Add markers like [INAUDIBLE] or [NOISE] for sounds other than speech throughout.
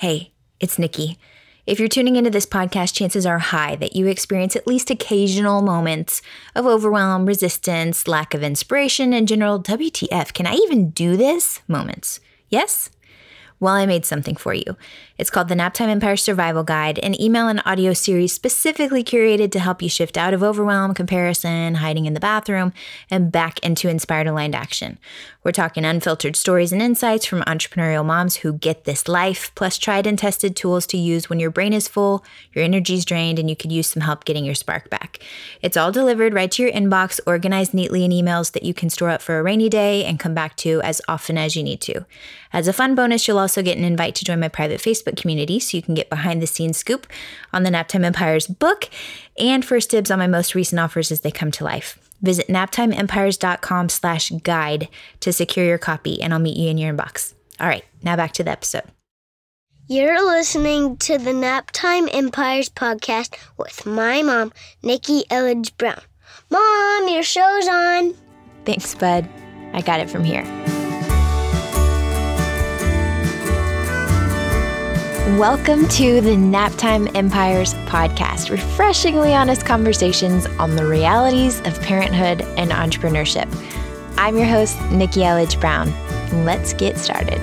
Hey, it's Nikki. If you're tuning into this podcast, chances are high that you experience at least occasional moments of overwhelm, resistance, lack of inspiration, and general WTF, can I even do this moments. Yes? Well, I made something for you. It's called the Naptime Empire Survival Guide, an email and audio series specifically curated to help you shift out of overwhelm, comparison, hiding in the bathroom, and back into inspired aligned action. We're talking unfiltered stories and insights from entrepreneurial moms who get this life, plus tried and tested tools to use when your brain is full, your energy's drained, and you could use some help getting your spark back. It's all delivered right to your inbox, organized neatly in emails that you can store up for a rainy day and come back to as often as you need to. As a fun bonus, you'll also get an invite to join my private Facebook community so you can get behind the scenes scoop on the Naptime Empires book and first dibs on my most recent offers as they come to life. Visit naptimeempires.com slash guide to secure your copy and I'll meet you in your inbox. All right, now back to the episode. You're listening to the Naptime Empires podcast with my mom, Nikki Elledge Brown. Mom, your show's on. Thanks, bud. I got it from here. Welcome to the Naptime Empires podcast, refreshingly honest conversations on the realities of parenthood and entrepreneurship. I'm your host, Nikki Elledge Brown. Let's get started.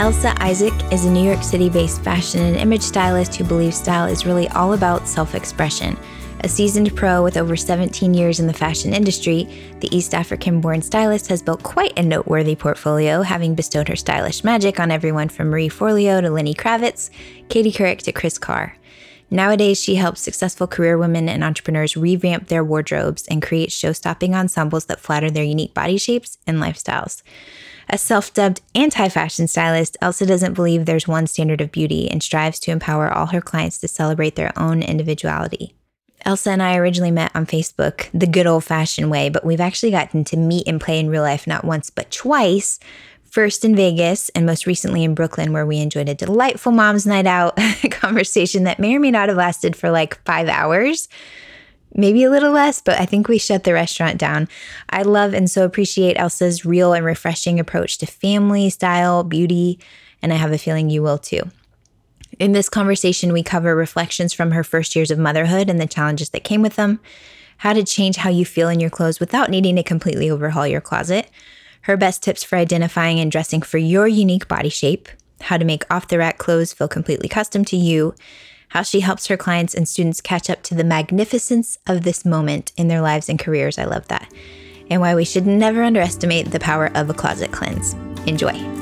Elsa Isaac is a New York City based fashion and image stylist who believes style is really all about self expression. A seasoned pro with over 17 years in the fashion industry, the East African born stylist has built quite a noteworthy portfolio, having bestowed her stylish magic on everyone from Marie Forleo to Lenny Kravitz, Katie Couric to Kris Carr. Nowadays, she helps successful career women and entrepreneurs revamp their wardrobes and create show stopping ensembles that flatter their unique body shapes and lifestyles. A self dubbed anti fashion stylist, Elsa doesn't believe there's one standard of beauty and strives to empower all her clients to celebrate their own individuality. Elsa and I originally met on Facebook the good old fashioned way, but we've actually gotten to meet and play in real life not once but twice. First in Vegas and most recently in Brooklyn, where we enjoyed a delightful mom's night out [LAUGHS] conversation that may or may not have lasted for like five hours, maybe a little less, but I think we shut the restaurant down. I love and so appreciate Elsa's real and refreshing approach to family, style, beauty, and I have a feeling you will too. In this conversation, we cover reflections from her first years of motherhood and the challenges that came with them, how to change how you feel in your clothes without needing to completely overhaul your closet, her best tips for identifying and dressing for your unique body shape, how to make off the rack clothes feel completely custom to you, how she helps her clients and students catch up to the magnificence of this moment in their lives and careers. I love that. And why we should never underestimate the power of a closet cleanse. Enjoy.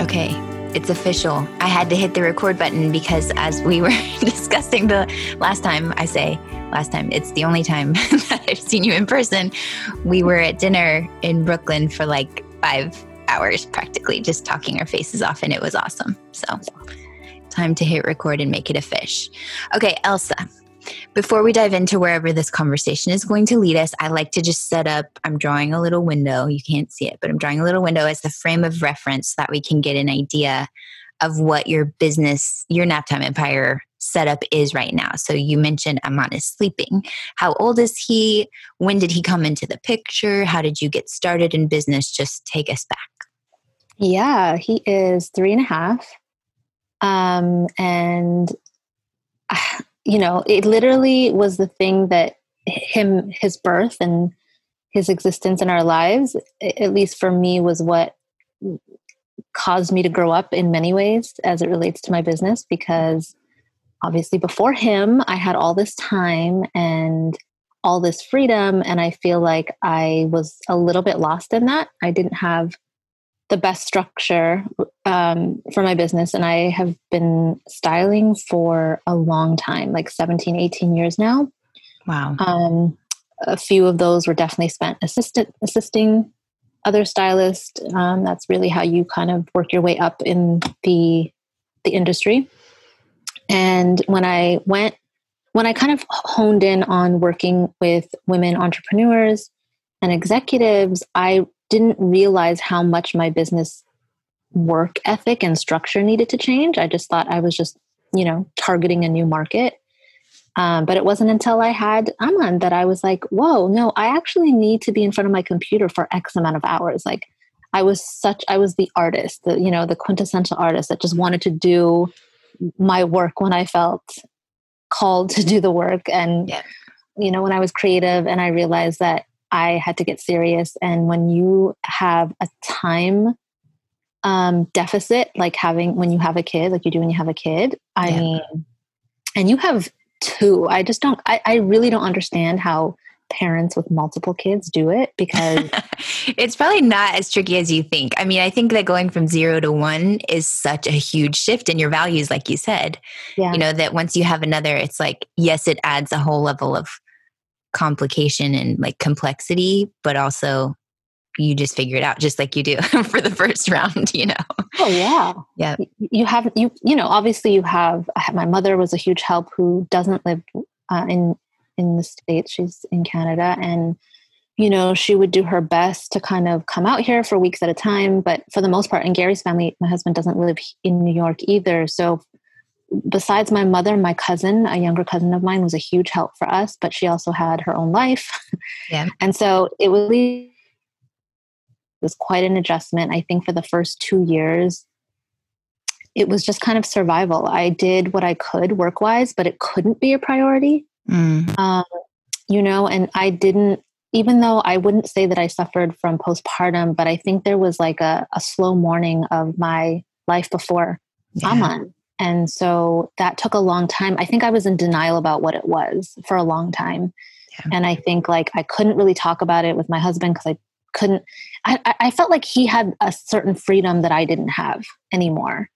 Okay, it's official. I had to hit the record button because as we were [LAUGHS] discussing the last time, I say last time, it's the only time [LAUGHS] that I've seen you in person. We were at dinner in Brooklyn for like five hours practically, just talking our faces off, and it was awesome. So, time to hit record and make it a fish. Okay, Elsa, before we dive into wherever this conversation is going to lead us, I like to just set up, I'm drawing a little window. You can't see it, but I'm drawing a little window as the frame of reference so that we can get an idea of what your business, your naptime empire setup is right now. So you mentioned Aman is sleeping. How old is he? When did he come into the picture? How did you get started in business? Just take us back. Yeah, he is three and a half. Um, and [SIGHS] you know, it literally was the thing that him, his birth and his existence in our lives, at least for me, was what caused me to grow up in many ways as it relates to my business because obviously before him i had all this time and all this freedom and i feel like i was a little bit lost in that. I didn't have the best structure um, for my business. And i have been styling for a long time like 17 18 years now. Wow. Um, a few of those were definitely spent assistant assisting other stylists. Um, that's really how you kind of work your way up in the the industry. And when i went when i kind of honed in on working with women entrepreneurs and executives i didn't realize how much my business work ethic and structure needed to change. I just thought I was just, you know, targeting a new market. Um, but it wasn't until I had Aman that I was like, whoa, no, I actually need to be in front of my computer for X amount of hours. Like I was such, I was the artist, the, you know, the quintessential artist that just wanted to do my work when I felt called to do the work. And, yeah. you know, when I was creative and I realized that I had to get serious. And when you have a time um, deficit, like having when you have a kid, like you do when you have a kid, I yeah. mean, and you have two, I just don't, I, I really don't understand how parents with multiple kids do it because [LAUGHS] it's probably not as tricky as you think. I mean, I think that going from zero to one is such a huge shift in your values, like you said. Yeah. You know, that once you have another, it's like, yes, it adds a whole level of complication and like complexity, but also you just figure it out just like you do [LAUGHS] for the first round, you know. Oh yeah. Yeah. You have you you know, obviously you have, my mother was a huge help who doesn't live uh, in in the states. She's in Canada and you know, she would do her best to kind of come out here for weeks at a time, but for the most part and Gary's family, my husband doesn't live in New York either. So besides my mother, my cousin, a younger cousin of mine, was a huge help for us, but she also had her own life. [LAUGHS] Yeah. and so it was, it was quite an adjustment. I think for the first two years, it was just kind of survival. I did what I could work wise, but it couldn't be a priority. Mm. Um, you know, and I didn't, even though I wouldn't say that I suffered from postpartum, but I think there was like a, a slow mourning of my life before yeah. Aman. And so that took a long time. I think I was in denial about what it was for a long time. Yeah. And I think like I couldn't really talk about it with my husband because I couldn't, I, I felt like he had a certain freedom that I didn't have anymore.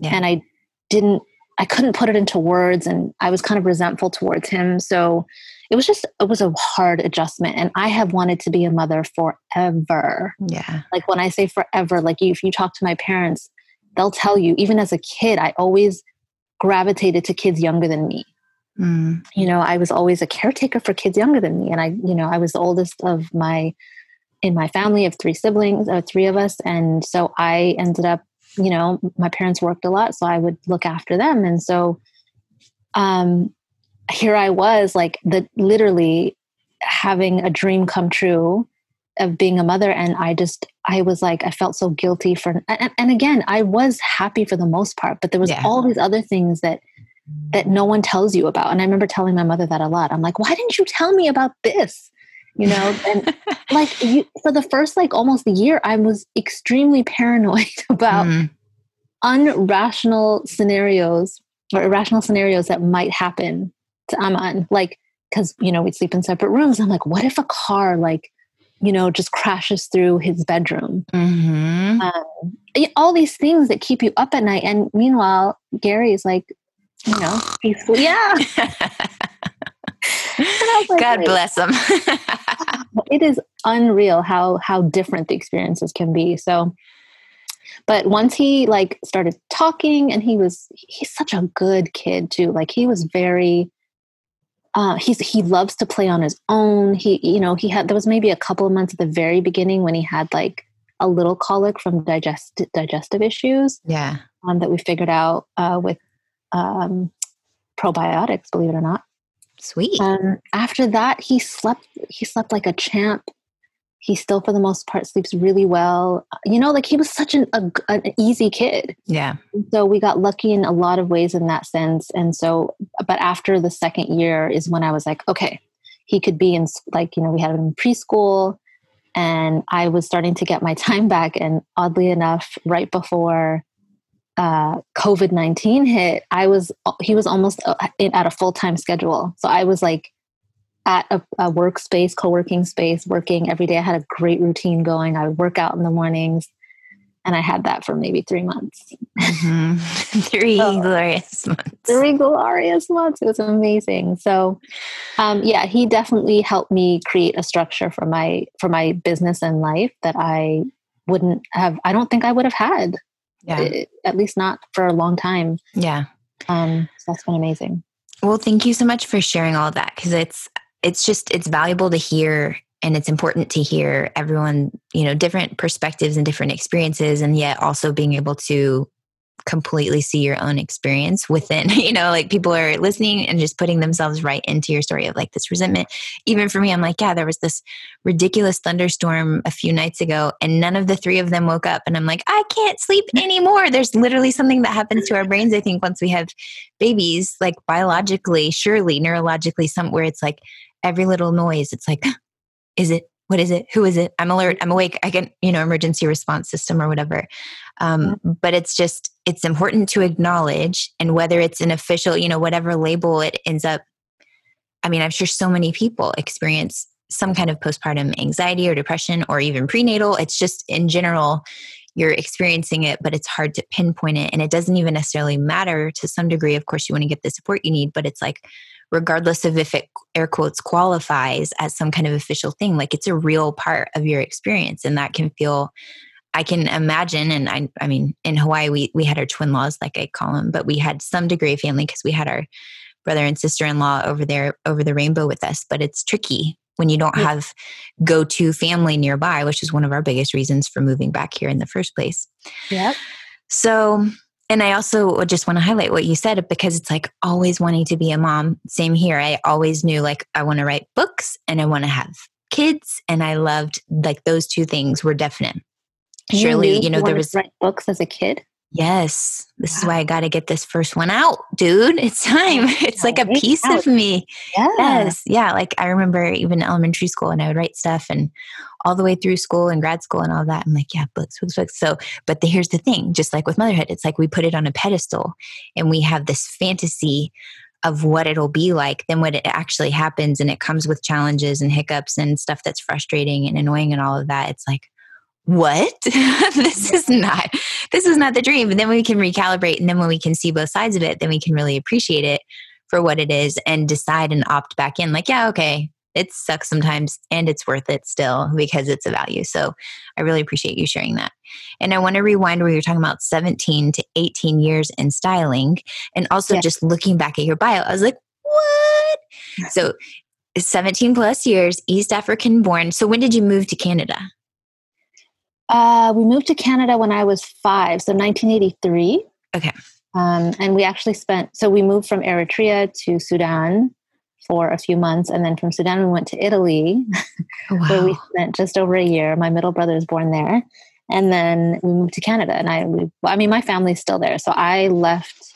Yeah. And I didn't, I couldn't put it into words and I was kind of resentful towards him. So it was just, it was a hard adjustment. And I have wanted to be a mother forever. Yeah. Like when I say forever, like you, if you talk to my parents, they'll tell you, even as a kid, I always gravitated to kids younger than me. Mm. You know, I was always a caretaker for kids younger than me. And I, you know, I was the oldest of my, in my family of three siblings, uh, three of us. And so I ended up, you know, my parents worked a lot, so I would look after them. And so, um, here I was like the literally having a dream come true of being a mother and i just i was like i felt so guilty for and, and again i was happy for the most part but there was yeah. all these other things that that no one tells you about and i remember telling my mother that a lot i'm like why didn't you tell me about this you know and [LAUGHS] like you, for the first like almost a year i was extremely paranoid [LAUGHS] about mm. unrational scenarios or irrational scenarios that might happen to aman like because you know we'd sleep in separate rooms i'm like what if a car like you know, just crashes through his bedroom. Mm-hmm. Um, all these things that keep you up at night. And meanwhile, Gary's like, you know, peaceful. Yeah. [LAUGHS] like, God bless him. [LAUGHS] it is unreal how how different the experiences can be. So, but once he like started talking, and he was he's such a good kid too. Like he was very uh, he's he loves to play on his own. He you know he had there was maybe a couple of months at the very beginning when he had like a little colic from digest digestive issues. Yeah, um, that we figured out uh, with um, probiotics. Believe it or not. Sweet. Um, after that, he slept. He slept like a champ he still for the most part sleeps really well. You know like he was such an, a, an easy kid. Yeah. So we got lucky in a lot of ways in that sense. And so but after the second year is when i was like okay he could be in like you know we had him in preschool. And i was starting to get my [LAUGHS] time back. And oddly enough right before uh, covid-19 hit i was he was almost uh, at a full-time schedule. So i was like at a, a workspace, co-working space, working every day. I had a great routine going. I would work out in the mornings, and I had that for maybe three months. Mm-hmm. [LAUGHS] three so, glorious months. Three glorious months. It was amazing. So, um, yeah, he definitely helped me create a structure for my for my business and life that I wouldn't have. I don't think I would have had. Yeah. It, at least not for a long time. Yeah. Um, so that's been amazing. Well, thank you so much for sharing all of that because it's it's just it's valuable to hear and it's important to hear everyone you know different perspectives and different experiences and yet also being able to completely see your own experience within [LAUGHS] you know like people are listening and just putting themselves right into your story of like this resentment. Even for me i'm like yeah there was this ridiculous thunderstorm a few nights ago and none of the three of them woke up. And i'm like i can't sleep anymore. There's literally something that happens to our brains i think once we have babies like biologically surely neurologically somewhere it's like every little noise it's like [GASPS] is it what is it? Who is it? I'm alert i'm awake i can you know emergency response system or whatever. Um, but it's just it's important to acknowledge and whether it's an official you know whatever label it ends up i mean i'm sure so many people experience some kind of postpartum anxiety or depression or even prenatal. It's just in general you're experiencing it but it's hard to pinpoint it and it doesn't even necessarily matter to some degree. Of course you want to get the support you need but it's like regardless of if it air quotes qualifies as some kind of official thing like it's a real part of your experience and that can feel I can imagine, and I, I mean, in Hawaii, we we had our twin laws, like I call them, but we had some degree of family because we had our brother and sister in law over there over the rainbow with us. But it's tricky when you don't yeah. have go to family nearby, which is one of our biggest reasons for moving back here in the first place. yeah So, and I also just want to highlight what you said because it's like always wanting to be a mom. Same here. I always knew like I want to write books and I want to have kids, and I loved like those two things were definite surely, you, you know, there was write books as a kid. Yes, this wow. is why I got to get this first one out, dude. It's time. [LAUGHS] It's like a piece of me. Yeah. Yes. Yeah. Like I remember even elementary school and I would write stuff and all the way through school and grad school and all that. I'm like, yeah, books, books, books. So, but the, here's the thing just like with motherhood, it's like we put it on a pedestal and we have this fantasy of what it'll be like then when it actually happens and it comes with challenges and hiccups and stuff that's frustrating and annoying and all of that it's like what? [LAUGHS] This is not this is not the dream. And then we can recalibrate and then when we can see both sides of it then we can really appreciate it for what it is and decide and opt back in. Like yeah okay it sucks sometimes and it's worth it still because it's a value. So i really appreciate you sharing that. And i want to rewind where you're talking about 17 to 18 years in styling and also just looking back at your bio i was like what? So 17 plus years east african born so when did you move to canada uh, we moved to Canada when I was five, so 1983. Okay. Um, and we actually spent, so we moved from Eritrea to Sudan for a few months. And then from Sudan, we went to Italy, wow. [LAUGHS] where we spent just over a year. My middle brother was born there. And then we moved to Canada. And I, we, I mean, my family's still there. So I left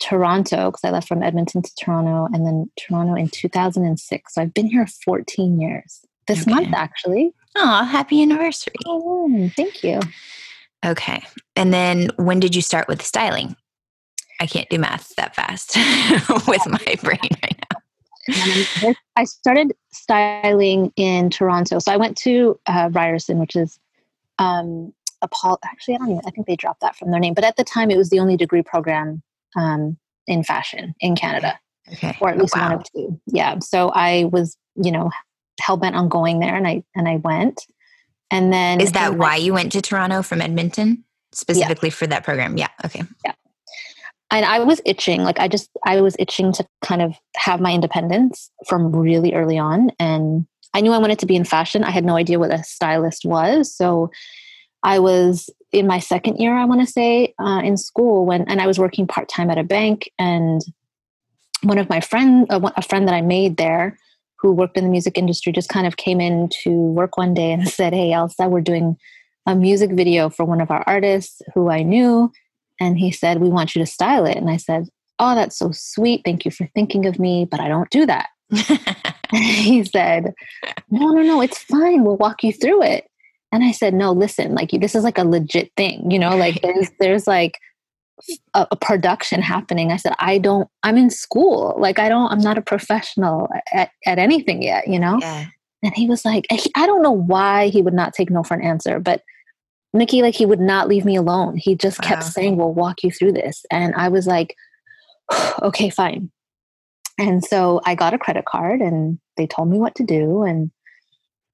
Toronto because I left from Edmonton to Toronto and then Toronto in 2006. So I've been here 14 years this okay. month, actually. Oh, happy anniversary. Oh, thank you. Okay. And then when did you start with styling? I can't do math that fast [LAUGHS] with my brain right now. [LAUGHS] I started styling in Toronto. So I went to uh, Ryerson, which is um, a Paul. Actually, I don't even. I think they dropped that from their name. But at the time, it was the only degree program um, in fashion in Canada, okay. or at least oh, wow. one of two. Yeah. So I was, you know, hell bent on going there, and I and I went. And then is that why you went to Toronto from Edmonton specifically yeah. for that program? Yeah. Okay. Yeah. And I was itching, like I just I was itching to kind of have my independence from really early on, and I knew I wanted to be in fashion. I had no idea what a stylist was, so I was in my second year, I want to say, uh, in school when, and I was working part time at a bank, and one of my friend, uh, a friend that I made there, who worked in the music industry just kind of came in to work one day and [LAUGHS] said, Hey, Elsa, we're doing a music video for one of our artists who I knew. And he said, We want you to style it. And I said, Oh, that's so sweet. Thank you for thinking of me, but I don't do that. [LAUGHS] he said, No, no, no, it's fine. We'll walk you through it. And I said, No, listen, like this is like a legit thing, you know, like [LAUGHS] there's there's like a, a, production happening. I said i don't i'm in school. Like i don't i'm not a professional at, at anything yet you know? Yeah. and he was like i don't know why he would not take no for an answer but nikki like he would not leave me alone. He just wow. kept saying we'll walk you through this. And i was like [SIGHS] okay fine. And so i got a credit card and they told me what to do and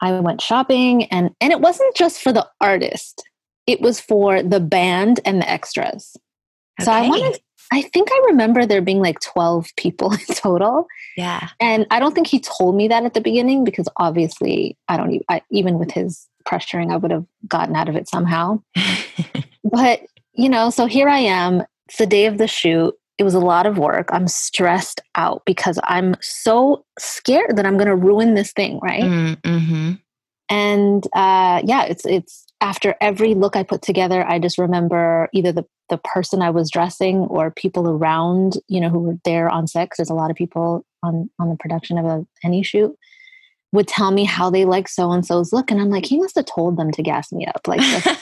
i went shopping and and it wasn't just for the artist. It was for the band and the extras Okay. So I wanted I think I remember there being like 12 people [LAUGHS] in total. Yeah. And I don't think he told me that at the beginning because obviously I don't I, even with his pressuring I would have gotten out of it somehow. [LAUGHS] but you know, so here I am. It's the day of the shoot. It was a lot of work. I'm stressed out because I'm so scared that I'm going to ruin this thing, right? Mm-hmm. And uh, yeah, it's it's after every look I put together, I just remember either the the person I was dressing or people around, you know, who were there on set. Cause there's a lot of people on on the production of a, any shoot would tell me how they like so and so's look, and I'm like, he must have told them to gas me up, like. [LAUGHS]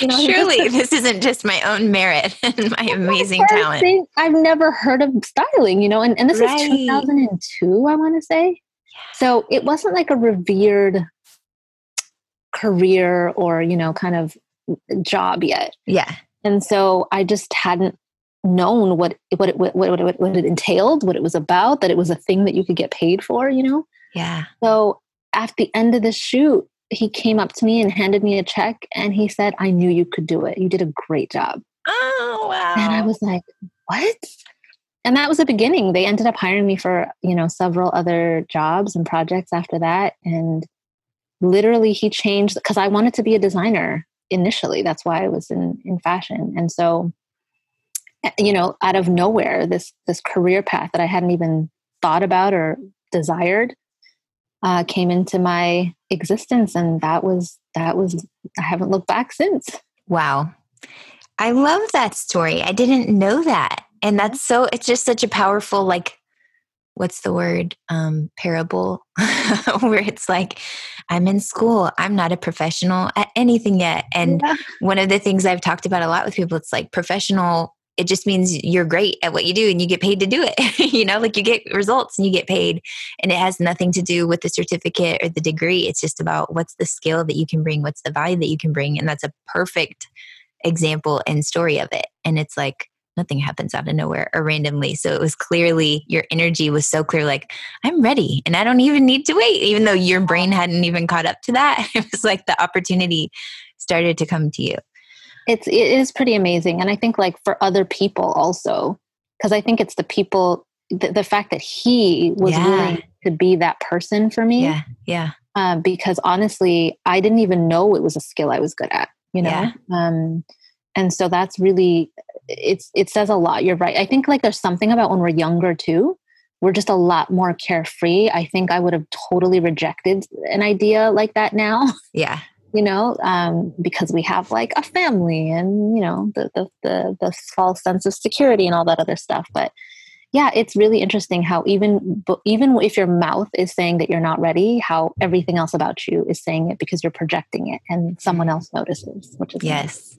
you know, Surely [LAUGHS] this isn't just my own merit [LAUGHS] and my amazing talent. I've never heard of styling, you know, and, and this right. is 2002, I want to say. So it wasn't like a revered career or, you know, kind of job yet. Yeah. And so I just hadn't known what what it, what, what, what, what it entailed, what it was about, that it was a thing that you could get paid for, you know? Yeah. So at the end of the shoot, he came up to me and handed me a check and he said, I knew you could do it. You did a great job. Oh, wow. And I was like, what? And that was the beginning. They ended up hiring me for, you know, several other jobs and projects after that. And literally he changed because I wanted to be a designer initially. That's why I was in, in fashion. And so, eh, you know, out of nowhere, this this career path that I hadn't even thought about or desired uh, came into my existence, and that was that was I haven't looked back since. Wow, I love that story. I didn't know that, and that's so. It's just such a powerful like. What's the word? Um, parable, [LAUGHS] where it's like, I'm in school. I'm not a professional at anything yet. And yeah. one of the things I've talked about a lot with people, it's like professional it just means you're great at what you do and you get paid to do it. [LAUGHS] you know, like you get results and you get paid. And it has nothing to do with the certificate or the degree. It's just about what's the skill that you can bring, what's the value that you can bring. And that's a perfect example and story of it. And it's like nothing happens out of nowhere or randomly. So it was clearly your energy was so clear, like, I'm ready and I don't even need to wait, even though your brain hadn't even caught up to that. [LAUGHS] It was like the opportunity started to come to you it's it is pretty amazing and i think like for other people also because i think it's the people the, the fact that he was yeah. willing to be that person for me yeah yeah uh, because honestly i didn't even know it was a skill i was good at you know yeah. um and so that's really it's it says a lot you're right i think like there's something about when we're younger too we're just a lot more carefree i think i would have totally rejected an idea like that now [LAUGHS] yeah you know, um, because we have like a family and, you know, the, the, the, the false sense of security and all that other stuff. But yeah, it's really interesting how even, even if your mouth is saying that you're not ready, how everything else about you is saying it because you're projecting it and someone else notices, which is yes. Nice.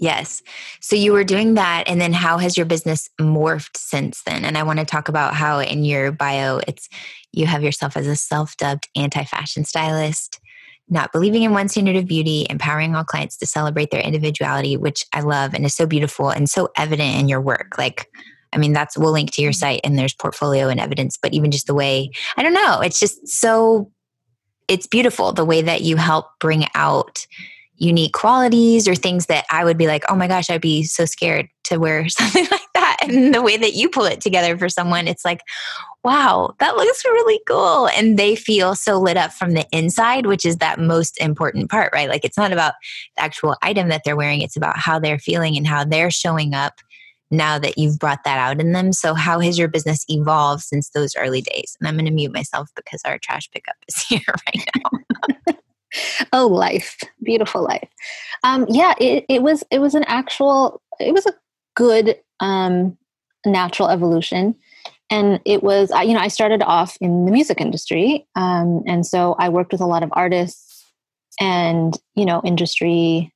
Yes. So you were doing that. And then how has your business morphed since then? And I want to talk about how in your bio, it's you have yourself as a self dubbed anti fashion stylist not believing in one standard of beauty, empowering all clients to celebrate their individuality, which I love and is so beautiful and so evident in your work. Like, I mean, that's we'll link to your mm-hmm. site and there's portfolio and evidence, but even just the way, I don't know, it's just so, it's beautiful the way that you help bring out unique qualities or things that I would be like, oh my gosh, I'd be so scared to wear [LAUGHS] something like that. And the way that you pull it together for someone, it's like, wow, that looks really cool. And they feel so lit up from the inside, which is that most important part, right? Like it's not about the actual item that they're wearing, it's about how they're feeling and how they're showing up now that you've brought that out in them. So, how has your business evolved since those early days? And I'm going to mute myself because our trash pickup is [LAUGHS] here right now. [LAUGHS] [LAUGHS] oh, life, beautiful life. Um, yeah, it, it was it was an actual it was a good um, natural evolution. And it was you know i started off in the music industry um, and so i worked with a lot of artists and you know industry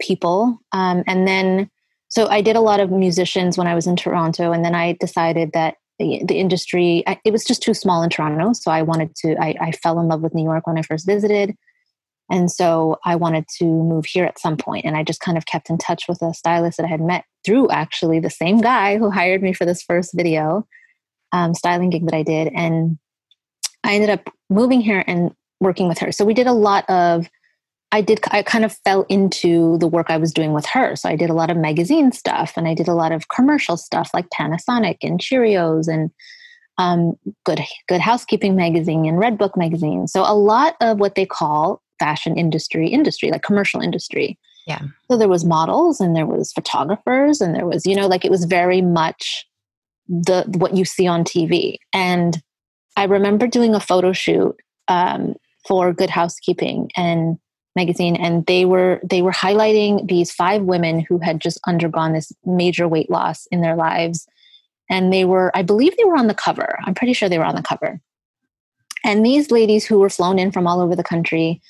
people. Um, and then so i did a lot of musicians when i was in toronto and then i decided that the, industry I, it was just too small in toronto so i wanted to I, I fell in love with new york when i first visited and so i wanted to move here at some point and i just kind of kept in touch with a stylist that i had met through actually the same guy who hired me for this first video um, styling gig that I did. And I ended up moving here and working with her. So we did a lot of, I did, I kind of fell into the work I was doing with her. So I did a lot of magazine stuff and I did a lot of commercial stuff like Panasonic and Cheerios and um, Good Good Housekeeping magazine and Redbook magazine. So a lot of what they call fashion industry industry, like commercial industry. Yeah. So there was models and there was photographers and there was, you know, like it was very much the what you see on TV. And I remember doing a photo shoot um, for Good Housekeeping and magazine and they were they were highlighting these five women who had just undergone this major weight loss in their lives. And they were i believe they were on the cover. I'm pretty sure they were on the cover. And these ladies who were flown in from all over the country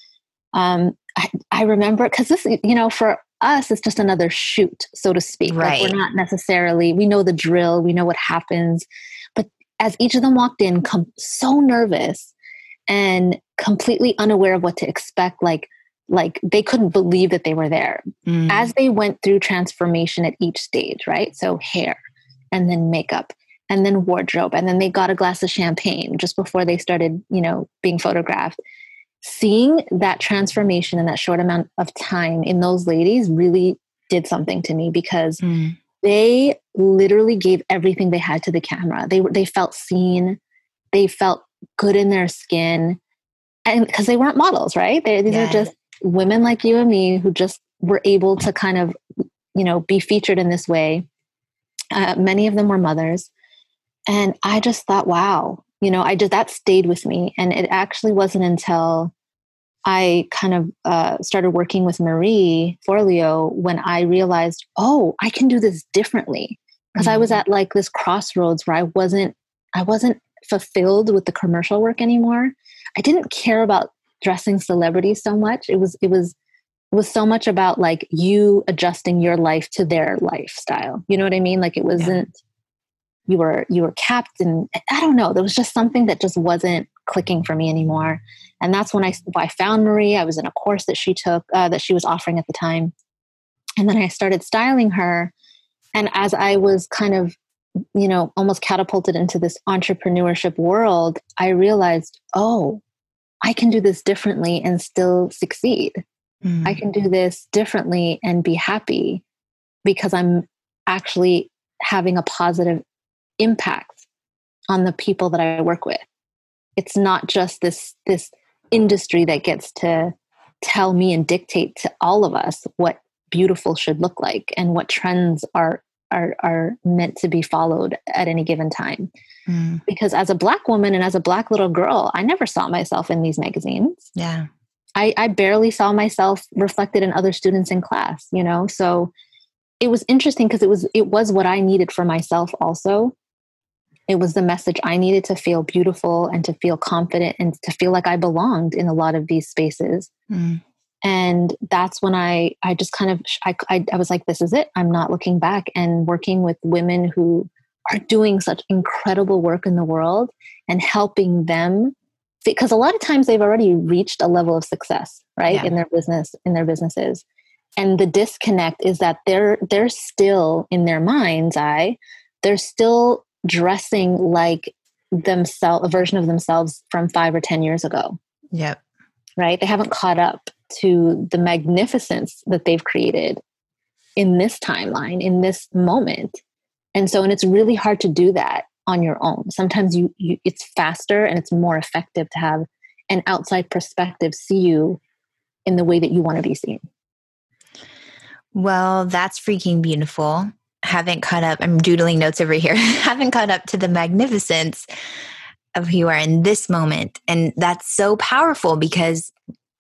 um, I, I remember because this you know for us it's just another shoot so to speak. Right. like we're not necessarily we know the drill we know what happens. But as each of them walked in com- so nervous and completely unaware of what to expect like like they couldn't believe that they were there. Mm. as they went through transformation at each stage right? So hair and then makeup and then wardrobe and then they got a glass of champagne just before they started you know being photographed. Seeing that transformation in that short amount of time in those ladies really did something to me because mm. they literally gave everything they had to the camera. They they felt seen. They felt good in their skin. And because they weren't models right? They, these are just women like you and me who just were able to kind of you know be featured in this way uh, many of them were mothers and i just thought wow you know i did that stayed with me and it actually wasn't until i kind of uh, started working with marie forleo when i realized oh i can do this differently because mm-hmm. i was mm-hmm. at like this crossroads where i wasn't i wasn't fulfilled with the commercial work anymore i didn't care about dressing celebrities so much. It was it was it was so much about like you adjusting your life to their lifestyle. You know what i mean? Like it wasn't yeah. you were you were capped and i don't know. There was just something that just wasn't clicking for me anymore. And that's when i i found marie. I was in a course that she took uh, that she was offering at the time. And then i started styling her. And as i was kind of you know almost catapulted into this entrepreneurship world i realized oh I can do this differently and still succeed. Mm. I can do this differently and be happy because I'm actually having a positive impact on the people that I work with. It's not just this this industry that gets to tell me and dictate to all of us what beautiful should look like and what trends are are are meant to be followed at any given time. Mm. Because as a black woman and as a black little girl, I never saw myself in these magazines. Yeah. I, I barely saw myself reflected in other students in class, you know? So it was interesting because it was it was what I needed for myself also. It was the message I needed to feel beautiful and to feel confident and to feel like I belonged in a lot of these spaces. Mm and that's when i i just kind of I, I, I was like this is it. I'm not looking back. And working with women who are doing such incredible work in the world and helping them because a lot of times they've already reached a level of success right yeah. in their business in their businesses. And the disconnect is that they're they're still in their mind's eye they're still dressing like themselves a version of themselves from five or ten years ago. Yep. Right? They haven't caught up to the magnificence that they've created in this timeline, in this moment. And so, and it's really hard to do that on your own. Sometimes you, you it's faster and it's more effective to have an outside perspective see you in the way that you want to be seen. Well, that's freaking beautiful. Haven't caught up. I'm doodling notes over here. [LAUGHS] haven't caught up to the magnificence of who you are in this moment. And that's so powerful because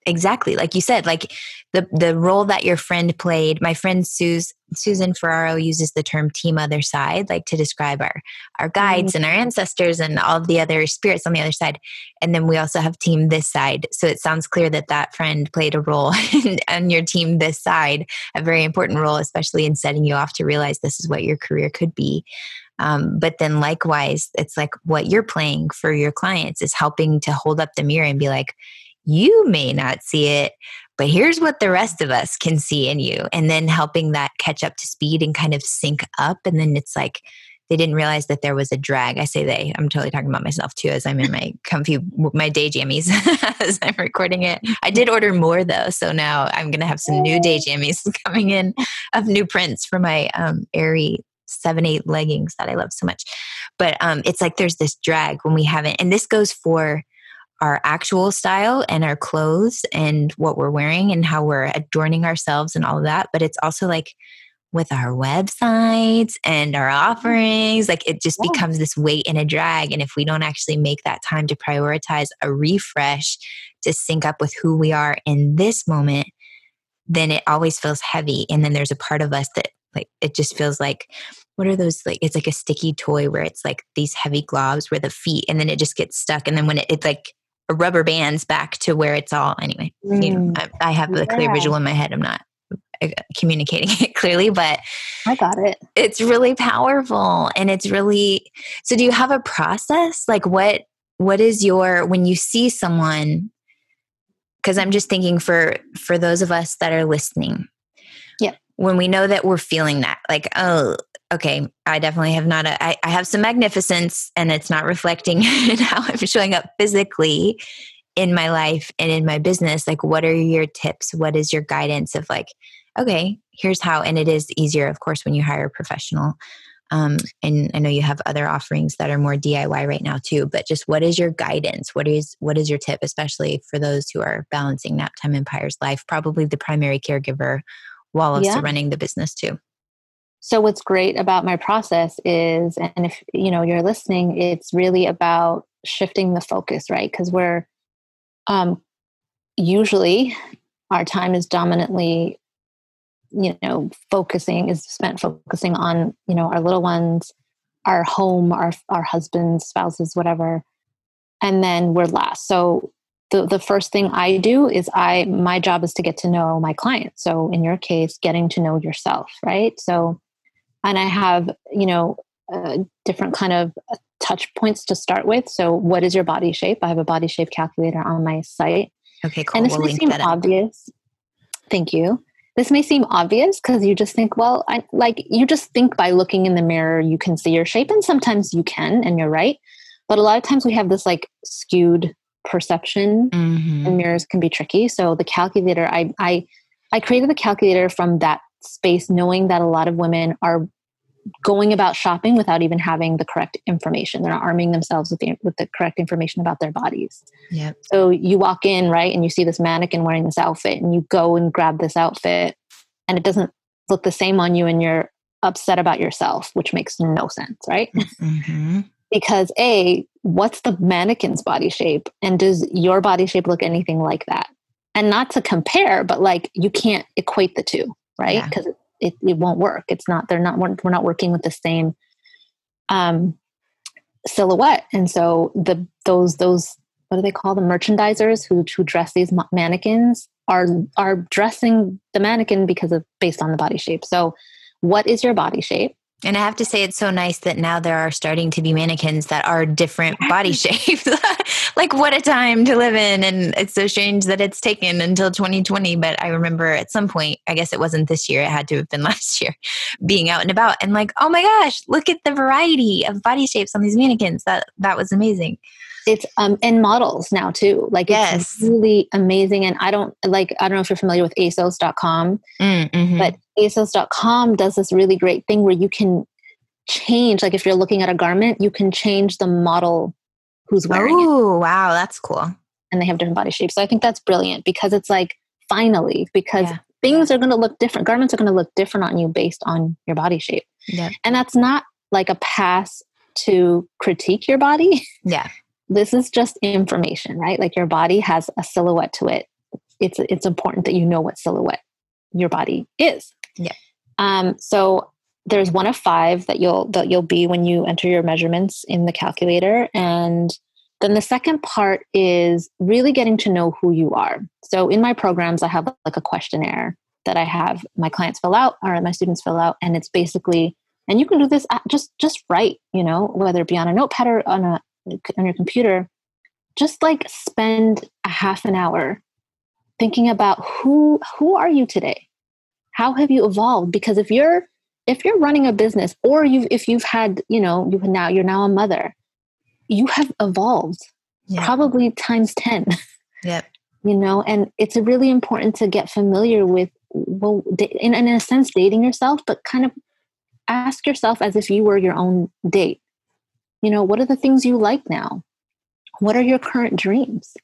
exactly like you said like the the role that your friend played my friend Suze, susan ferraro uses the term team other side like to describe our our guides mm-hmm. and our ancestors and all the other spirits on the other side and then we also have team this side so it sounds clear that that friend played a role [LAUGHS] on your team this side a very important role especially in setting you off to realize this is what your career could be um, but then likewise it's like what you're playing for your clients is helping to hold up the mirror and be like you may not see it, but here's what the rest of us can see in you. And then helping that catch up to speed and kind of sync up. And then it's like, they didn't realize that there was a drag. I say they, I'm totally talking about myself too, as I'm in my comfy, my day jammies [LAUGHS] as I'm recording it. I did order more though. So now I'm going to have some new day jammies [LAUGHS] coming in of new prints for my um, Aerie seven, eight leggings that I love so much. But um, it's like there's this drag when we haven't, and this goes for our actual style and our clothes and what we're wearing and how we're adorning ourselves and all of that. But it's also like with our websites and our mm-hmm. offerings, like it just yeah. becomes this weight and a drag. And if we don't actually make that time to prioritize a refresh to sync up with who we are in this moment, then it always feels heavy. And then there's a part of us that like it just feels like what are those like it's like a sticky toy where it's like these heavy globs where the feet and then it just gets stuck and then when it, it's like rubber bands back to where it's all anyway mm. you know I, I have the yeah. clear visual in my head. I'm not uh, communicating [LAUGHS] it clearly but i got it. it's really powerful and it's really so do you have a process? Like what what is your when you see someone because i'm just thinking for for those of us that are listening. Yeah. When we know that we're feeling that like oh okay i definitely have not a, I, I have some magnificence and it's not reflecting [LAUGHS] in how i'm showing up physically in my life and in my business. Like what are your tips? What is your guidance of like okay here's how and it is easier of course when you hire a professional. Um, and i know you have other offerings that are more diy right now too but just what is your guidance? What is what is your tip especially for those who are balancing naptime empire's life probably the primary caregiver while also yeah. running the business too so what's great about my process is and if you know you're listening it's really about shifting the focus right? Because we're um usually our time is dominantly you know focusing is spent focusing on you know our little ones our home our our husbands spouses whatever and then we're last. So the, the first thing i do is i my job is to get to know my client so in your case getting to know yourself right? So and i have you know uh, different kind of touch points to start with. So what is your body shape? I have a body shape calculator on my site. Okay cool. And this we'll may seem obvious. Thank you. This may seem obvious because you just think well I, like you just think by looking in the mirror you can see your shape and sometimes you can and you're right. But a lot of times we have this like skewed perception. Mm-hmm. and mirrors can be tricky. So the calculator i i i created the calculator from that space knowing that a lot of women are going about shopping without even having the correct information. They're not arming themselves with the with the correct information about their bodies. Yeah. So you walk in, right, and you see this mannequin wearing this outfit and you go and grab this outfit and it doesn't look the same on you and you're upset about yourself, which makes no sense, right? Mm-hmm. [LAUGHS] because A, what's the mannequin's body shape? And does your body shape look anything like that? And not to compare, but like you can't equate the two, right? Because yeah it, it won't work. It's not, they're not, we're not working with the same um, silhouette. And so the, those, those, what do they call the merchandisers who, who dress these mannequins are, are dressing the mannequin because of based on the body shape. So what is your body shape? And I have to say, it's so nice that now there are starting to be mannequins that are different body [LAUGHS] shapes. Like, what a time to live in. And it's so strange that it's taken until 2020. But I remember at some point, I guess it wasn't this year, it had to have been [LAUGHS] last year, being out and about and like, oh my gosh, look at the variety of body shapes on these mannequins. That, that was amazing it's um and models now too like yes. it's really amazing and i don't like i don't know if you're familiar with asos.com mm, mm-hmm. but asos.com does this really great thing where you can change like if you're looking at a garment you can change the model who's wearing oh, it wow that's cool and they have different body shapes so i think that's brilliant because it's like finally because yeah. things are going to look different garments are going to look different on you based on your body shape yeah. and that's not like a pass to critique your body [LAUGHS] yeah this is just information, right? Like your body has a silhouette to it. It's it's important that you know what silhouette your body is. Yeah. Um, so there's one of five that you'll that you'll be when you enter your measurements in the calculator, and then the second part is really getting to know who you are. So in my programs, I have like a questionnaire that I have my clients fill out or my students fill out, and it's basically and you can do this just just write, you know, whether it be on a notepad or on a on your computer, just like spend a half an hour thinking about who who are you today? How have you evolved? Because if you're if you're running a business or you've if you've had, you know, you now you're now a mother, you have evolved yeah. probably times 10. Yep. [LAUGHS] you know, and it's really important to get familiar with well in, in a sense dating yourself, but kind of ask yourself as if you were your own date you know what are the things you like now what are your current dreams?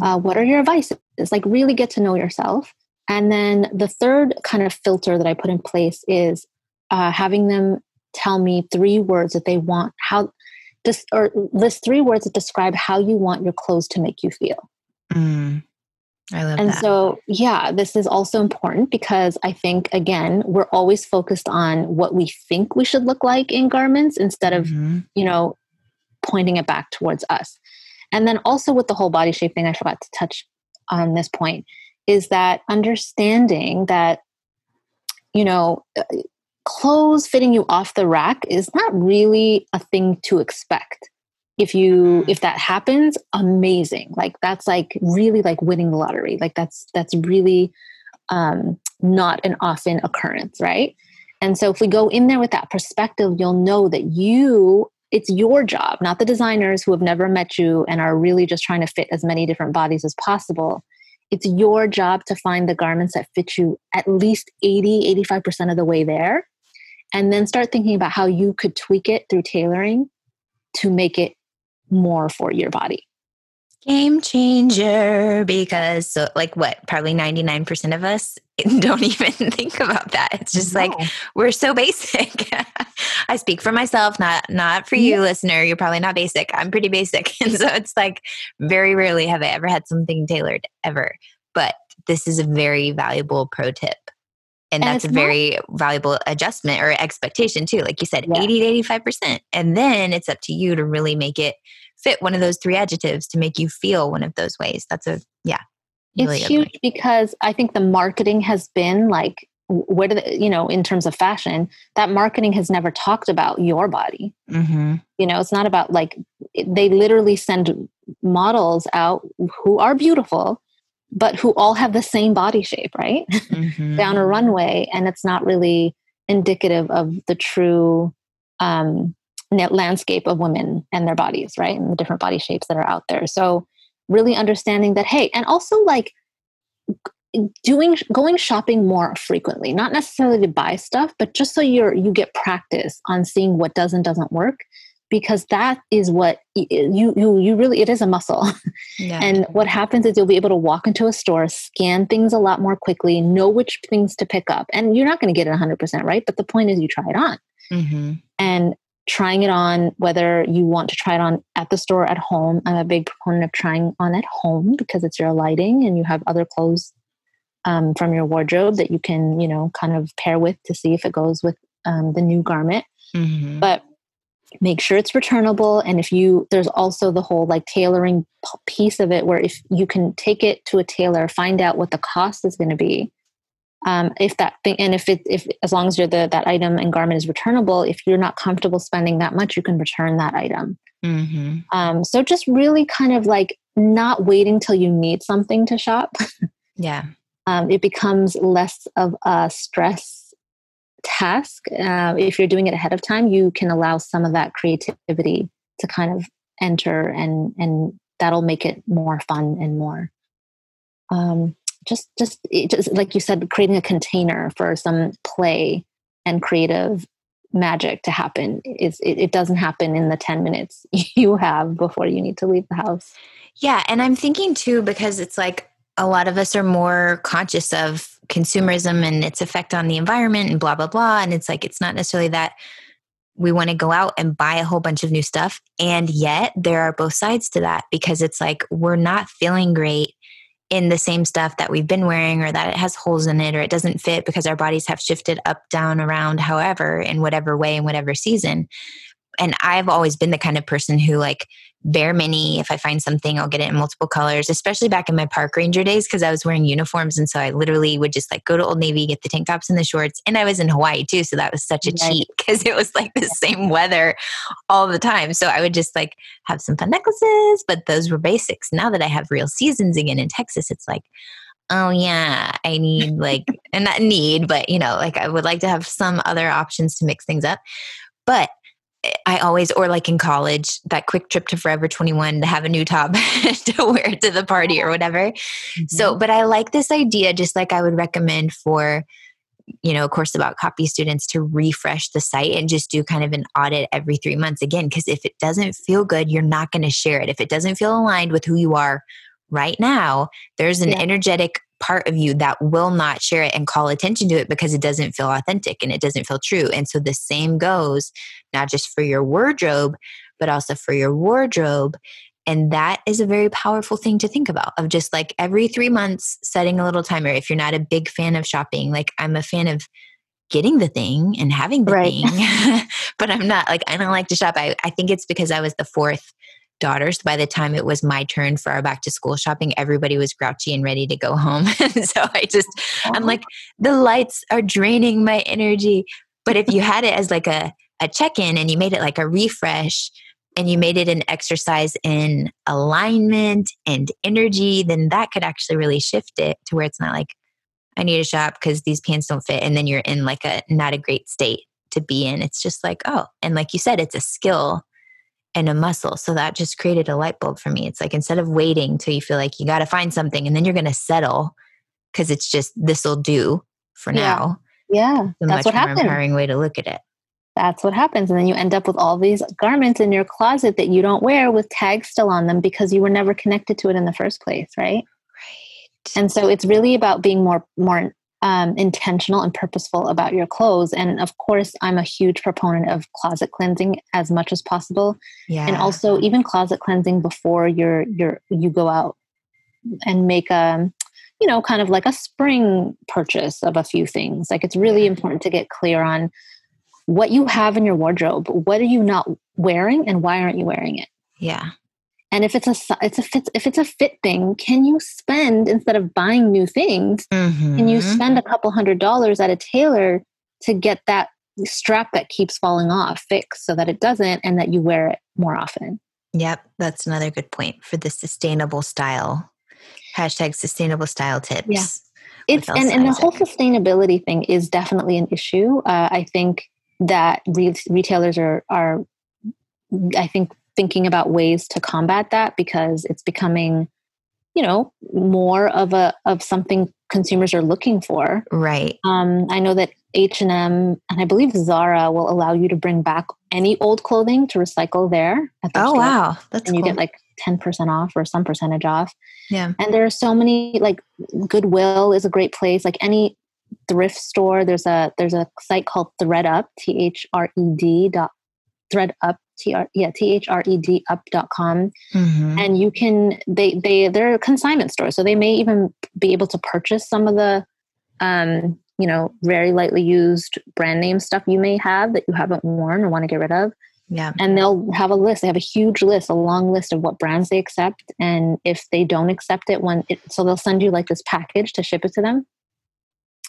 Uh, what are your vices? Like, really get to know yourself. And then the third kind of filter that I put in place is uh, having them tell me three words that they want, how, just, or list three words that describe how you want your clothes to make you feel. Mm. I love and that. so, yeah, this is also important because I think, again, we're always focused on what we think we should look like in garments instead of, Mhm. you know, pointing it back towards us. And then also with the whole body shape thing, I forgot to touch on this point is that understanding that, you know, uh, clothes fitting you off the rack is not really a thing to expect. If you if that happens amazing. Like that's like really like winning the lottery. Like that's that's really um not an often occurrence right? And so if we go in there with that perspective you'll know that you it's your job not the designers who have never met you and are really just trying to fit as many different bodies as possible. It's your job to find the garments that fit you at least 80 85% of the way there and then start thinking about how you could tweak it through tailoring to make it more for your body. Game changer because so like what probably 99% of us [LAUGHS] don't even [LAUGHS] think about that. It's just like we're so basic. [LAUGHS] I speak for myself, not not for you listener. You're probably not basic. I'm pretty basic. And so it's like very rarely have I ever had something tailored ever. But this is a very valuable pro tip. And, And that's a it's not- very valuable adjustment or expectation too. Like you said, Yeah. 80 to 85%. And then it's up to you to really make it fit one of those three adjectives to make you feel one of those ways. That's a yeah. really it's huge because I think the marketing has been like where do the, you know in terms of fashion that marketing has never talked about your body Mm-hmm. you know it's not about like they literally send models out who are beautiful but who all have the same body shape right? Mm-hmm. [LAUGHS] down a runway and it's not really indicative of the true um, net landscape of women and their bodies right? And the different body shapes that are out there. So really understanding that hey and also like doing going shopping more frequently not necessarily to buy stuff but just so you're you get practice on seeing what does and doesn't work because that is what you you you really it is a muscle [LAUGHS] Yeah. and what happens is you'll be able to walk into a store, scan things a lot more quickly, know which things to pick up. And you're not going to get it 100% right. But the point is, you try it on. mm-hmm. And trying it on, whether you want to try it on at the store, at home. I'm a big proponent of trying on at home because it's your lighting and you have other clothes um, from your wardrobe that you can, you know, kind of pair with to see if it goes with um, the new garment Mm-hmm. but make sure it's returnable and if you there's also the whole like tailoring piece of it where if you can take it to a tailor find out what the cost is going to be um, if that thing and if it if as long as you're the that item and garment is returnable if you're not comfortable spending that much you can return that item Mm-hmm. um, so just really kind of like not waiting till you need something to shop [LAUGHS] Yeah. um, it becomes less of a stress task. Uh, if you're doing it ahead of time, you can allow some of that creativity to kind of enter, and and that'll make it more fun and more. Um, just, just, just like you said, creating a container for some play and creative magic to happen is it, it doesn't happen in the 10 minutes [LAUGHS] you have before you need to leave the house Yeah. And I'm thinking too, because it's like a lot of us are more conscious of consumerism and its effect on the environment and blah, blah, blah. And it's like, it's not necessarily that we want to go out and buy a whole bunch of new stuff. And yet there are both sides to that because it's like we're not feeling great in the same stuff that we've been wearing or that it has holes in it or it doesn't fit because our bodies have shifted up, down, around, however, in whatever way, in whatever season. And I've always been the kind of person who like bare mini. If I find something, I'll get it in multiple colors, especially back in my park ranger days because I was wearing uniforms. And so I literally would just like go to Old Navy, get the tank tops and the shorts. And I was in Hawaii too. So that was such a Right. cheat because it was like the same weather all the time. So I would just like have some fun necklaces, but those were basics. Now that I have real seasons again in Texas, it's like, oh yeah, I need like, [LAUGHS] and not need, but you know, like I would like to have some other options to mix things up. But I always, or like in college, that quick trip to Forever 21 to have a new top [LAUGHS] to wear to the party or whatever. So, mm-hmm. but I like this idea, just like I would recommend for you know, a course about copy students to refresh the site and just do kind of an audit every three months again. Because if it doesn't feel good, you're not going to share it. If it doesn't feel aligned with who you are right now, there's an yeah. energetic part of you that will not share it and call attention to it because it doesn't feel authentic and it doesn't feel true. And so the same goes not just for your wardrobe, but also for your wardrobe. And that is a very powerful thing to think about of just like every three months setting a little timer. If you're not a big fan of shopping, like I'm a fan of getting the thing and having the right. thing, [LAUGHS] but I'm not like, I don't like to shop. I, I think it's because I was the fourth daughters. By the time it was my turn for our back to school shopping, everybody was grouchy and ready to go home. [LAUGHS] so I just, I'm like, the lights are draining my energy. But if you had it as like a, a check in and you made it like a refresh and you made it an exercise in alignment and energy, then that could actually really shift it to where it's not like, I need to shop because these pants don't fit. And then you're in like a not a great state to be in. It's just like, oh, and like you said, it's a skill and a muscle. So that just created a light bulb for me. It's like instead of waiting till you feel like you got to find something and then you're going to settle because it's just this will do for yeah. now. Yeah, that's what happens. Empowering way to look at it. That's what happens, and then you end up with all these garments in your closet that you don't wear with tags still on them because you were never connected to it in the first place, right? Right. And so it's really about being more more um, intentional and purposeful about your clothes. And of course, I'm a huge proponent of closet cleansing as much as possible. Yeah. And also even closet cleansing before you're you're you go out and make a you know kind of like a spring purchase of a few things. Like it's really important to get clear on what you have in your wardrobe. What are you not wearing and why aren't you wearing it? Yeah. And if it's a it's a fit if it's a fit thing, can you spend instead of buying new things, mm-hmm. can you mm-hmm. spend a couple hundred dollars at a tailor to get that strap that keeps falling off fixed so that it doesn't and that you wear it more often? Yep, that's another good point for the sustainable style. Hashtag sustainable style tips. Yeah. It's and, and the whole sustainability thing is definitely an issue. Uh, I think that re- retailers are are I think thinking about ways to combat that because it's becoming you know more of a of something consumers are looking for. Right. Um, i know that h&m and i believe zara will allow you to bring back any old clothing to recycle there oh wow. That's and you get like 10% off or some percentage off. Yeah. And there are so many like goodwill is a great place. Like any thrift store there's a there's a site called thredup t-h-r-e-d dot thredup T-R, yeah, T-H-R-E-D up.com. Mm-hmm. And you can, they, they, they're a consignment store. So they may even be able to purchase some of the, um, you know, very lightly used brand name stuff you may have that you haven't worn or want to get rid of. Yeah. And they'll have a list. They have a huge list, a long list of what brands they accept. And if they don't accept it, when it, so they'll send you like this package to ship it to them.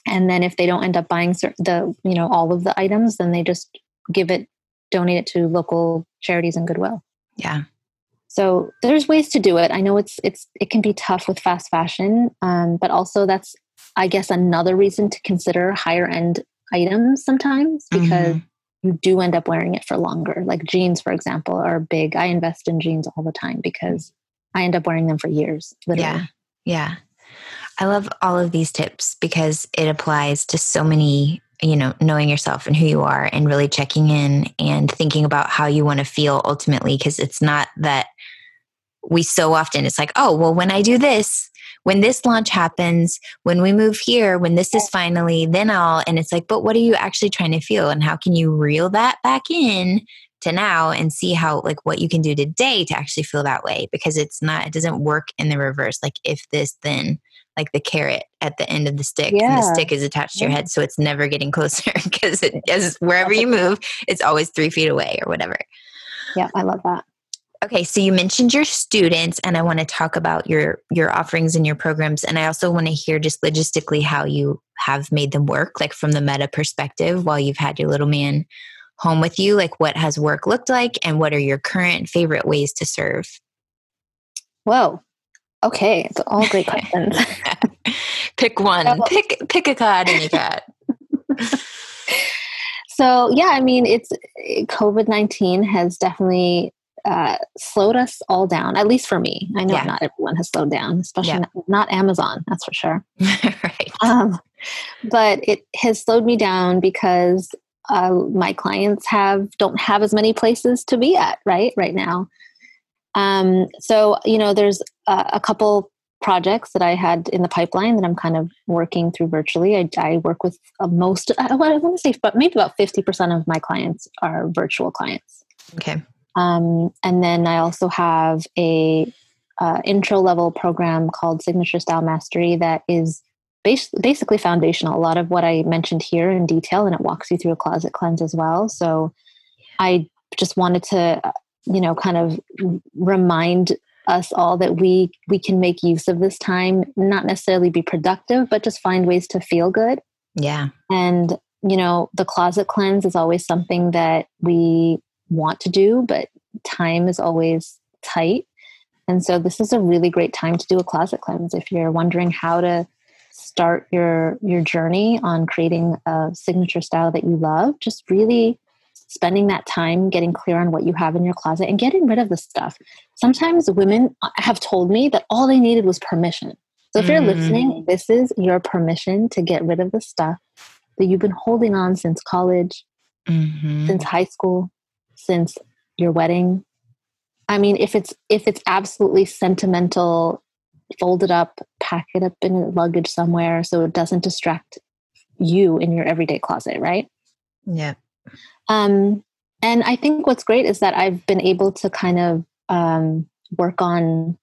And then if they don't end up buying the, you know, all of the items, then they just give it donate it to local charities and goodwill. Yeah. So there's ways to do it. I know it's it's it can be tough with fast fashion, um, but also that's I guess another reason to consider higher end items sometimes because mm-hmm. you do end up wearing it for longer. Like jeans, for example, are big. I invest in jeans all the time because I end up wearing them for years. Literally. Yeah, yeah. I love all of these tips because it applies to so many you know, knowing yourself and who you are and really checking in and thinking about how you want to feel ultimately. Cause it's not that we so often, it's like, oh, well, when I do this, when this launch happens, when we move here, when this is finally, then I'll, and it's like, but what are you actually trying to feel? And how can you reel that back in to now and see how, like, what you can do today to actually feel that way? Because it's not, it doesn't work in the reverse. Like, if this, then like the carrot at the end of the stick yeah. and the stick is attached to your head so it's never getting [LAUGHS] closer because it as wherever you move it's always three feet away or whatever. Yeah i love that. Okay so you mentioned your students and i want to talk about your your offerings and your programs and i also want to hear just logistically how you have made them work like from the meta perspective while you've had your little man home with you like what has work looked like and what are your current favorite ways to serve? Whoa Okay, it's all great questions. [LAUGHS] pick one. pick pick a card any card. [LAUGHS] so yeah, I mean, it's COVID nineteen has definitely uh, slowed us all down. At least for me, I know yeah. not everyone has slowed down, especially yeah. not, not, Amazon. That's for sure. [LAUGHS] right. Um, but it has slowed me down because uh, my clients have don't have as many places to be at right right now. Um, so you know, there's a, a couple projects that I had in the pipeline that I'm kind of working through virtually. I, I work with uh, most, [LAUGHS] I, I want to say, but maybe about 50% of my clients are virtual clients. Okay. Um, and then I also have a uh, intro level program called Signature Style Mastery that is bas- basically foundational. A lot of what I mentioned here in detail, and it walks you through a closet cleanse as well. So I just wanted to, uh, you know, kind of remind us all that we we can make use of this time, not necessarily be productive, but just find ways to feel good. Yeah. And you know, the closet cleanse is always something that we want to do, but time is always tight. And so this is a really great time to do a closet cleanse if you're wondering how to start your your journey on creating a signature style that you love. Just really spending that time getting clear on what you have in your closet and getting rid of the stuff. Sometimes women have told me that all they needed was permission. So if you're listening, this is your permission to get rid of the stuff that you've been holding on since college, mm-hmm. since high school, since your wedding, I mean, if it's if it's absolutely sentimental, fold it up, pack it up in luggage somewhere so it doesn't distract you in your everyday closet, right? Yeah. Um, and I think what's great is that I've been able to kind of um, work on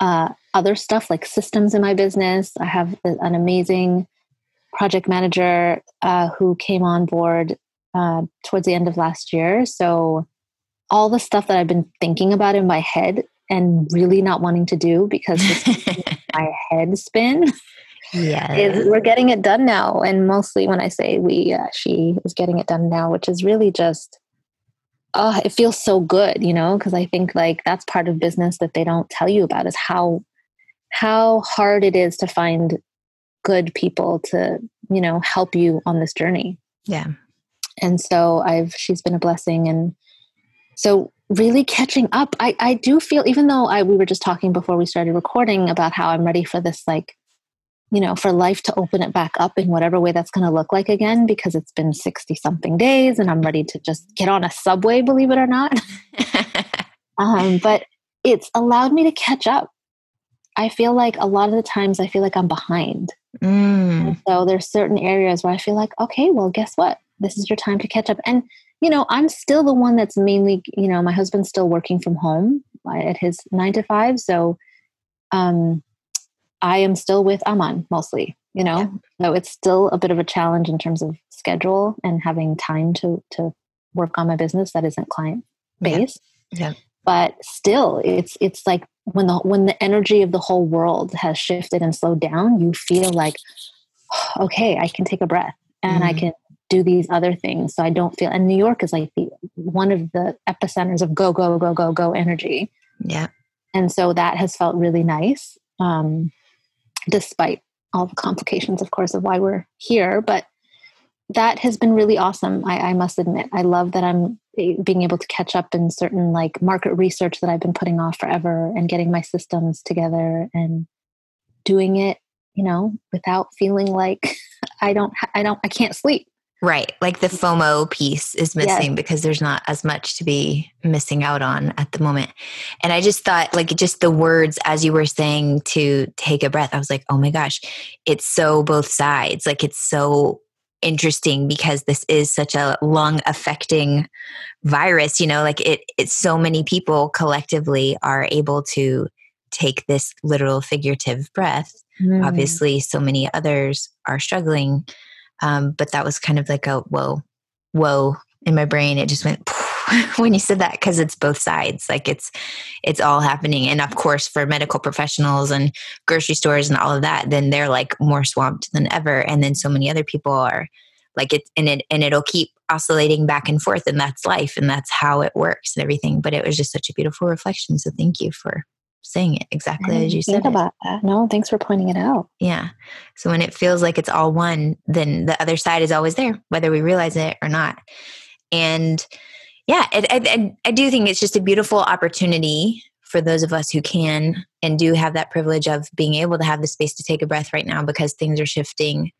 uh, other stuff like systems in my business. I have an amazing project manager uh, who came on board uh, towards the end of last year. So all the stuff that I've been thinking about in my head and really not wanting to do because [LAUGHS] my head spin. Yeah, we're getting it done now, and mostly when I say we, uh, she is getting it done now, which is really just, oh, it feels so good, you know, because I think like that's part of business that they don't tell you about is how how hard it is to find good people to you know help you on this journey. Yeah, and so I've she's been a blessing and so really catching up. I, I do feel, even though I, we were just talking before we started recording about how I'm ready for this, like, you know, for life to open it back up in whatever way that's going to look like again, because it's been 60 something days and I'm ready to just get on a subway, believe it or not. [LAUGHS] um, but it's allowed me to catch up. I feel like a lot of the times I feel like I'm behind. Mm. So there's certain areas where I feel like, okay, well, guess what? This is your time to catch up. And you know, I'm still the one that's mainly, you know, my husband's still working from home at his nine to five. So um, I am still with Aman mostly, you know, yeah. so it's still a bit of a challenge in terms of schedule and having time to, to work on my business that isn't client based. Yeah. yeah. But still, it's it's like when the when the energy of the whole world has shifted and slowed down, you feel like, [SIGHS] okay, I can take a breath and mm. I can do these other things so i don't feel and new york is like the one of the epicenters of go go go go go energy yeah and so that has felt really nice um, despite all the complications of course of why we're here but that has been really awesome I, I must admit. I love that i'm eh, being able to catch up in certain like market research that i've been putting off forever and getting my systems together and doing it you know without feeling like [LAUGHS] i don't i don't i can't sleep Right. Like the FOMO piece is missing yes. because there's not as much to be missing out on at the moment. And I just thought, like, just the words as you were saying to take a breath, I was like, oh my gosh, it's so both sides. Like, it's so interesting because this is such a lung affecting virus, you know, like it, it's so many people collectively are able to take this literal figurative breath. Mm. Obviously, so many others are struggling um, but that was kind of like a whoa, whoa in my brain. It just went [LAUGHS] when you said that because it's both sides. Like it's it's all happening, and of course for medical professionals and grocery stores and all of that, then they're like more swamped than ever. And then so many other people are like it, and it and it'll keep oscillating back and forth, and that's life, and that's how it works and everything. But it was just such a beautiful reflection. So thank you for saying it exactly as you said. Think about that. No, thanks for pointing it out. Yeah. So when it feels like it's all one, then the other side is always there, whether we realize it or not. And yeah, it, I, I do think it's just a beautiful opportunity for those of us who can and do have that privilege of being able to have the space to take a breath right now because things are shifting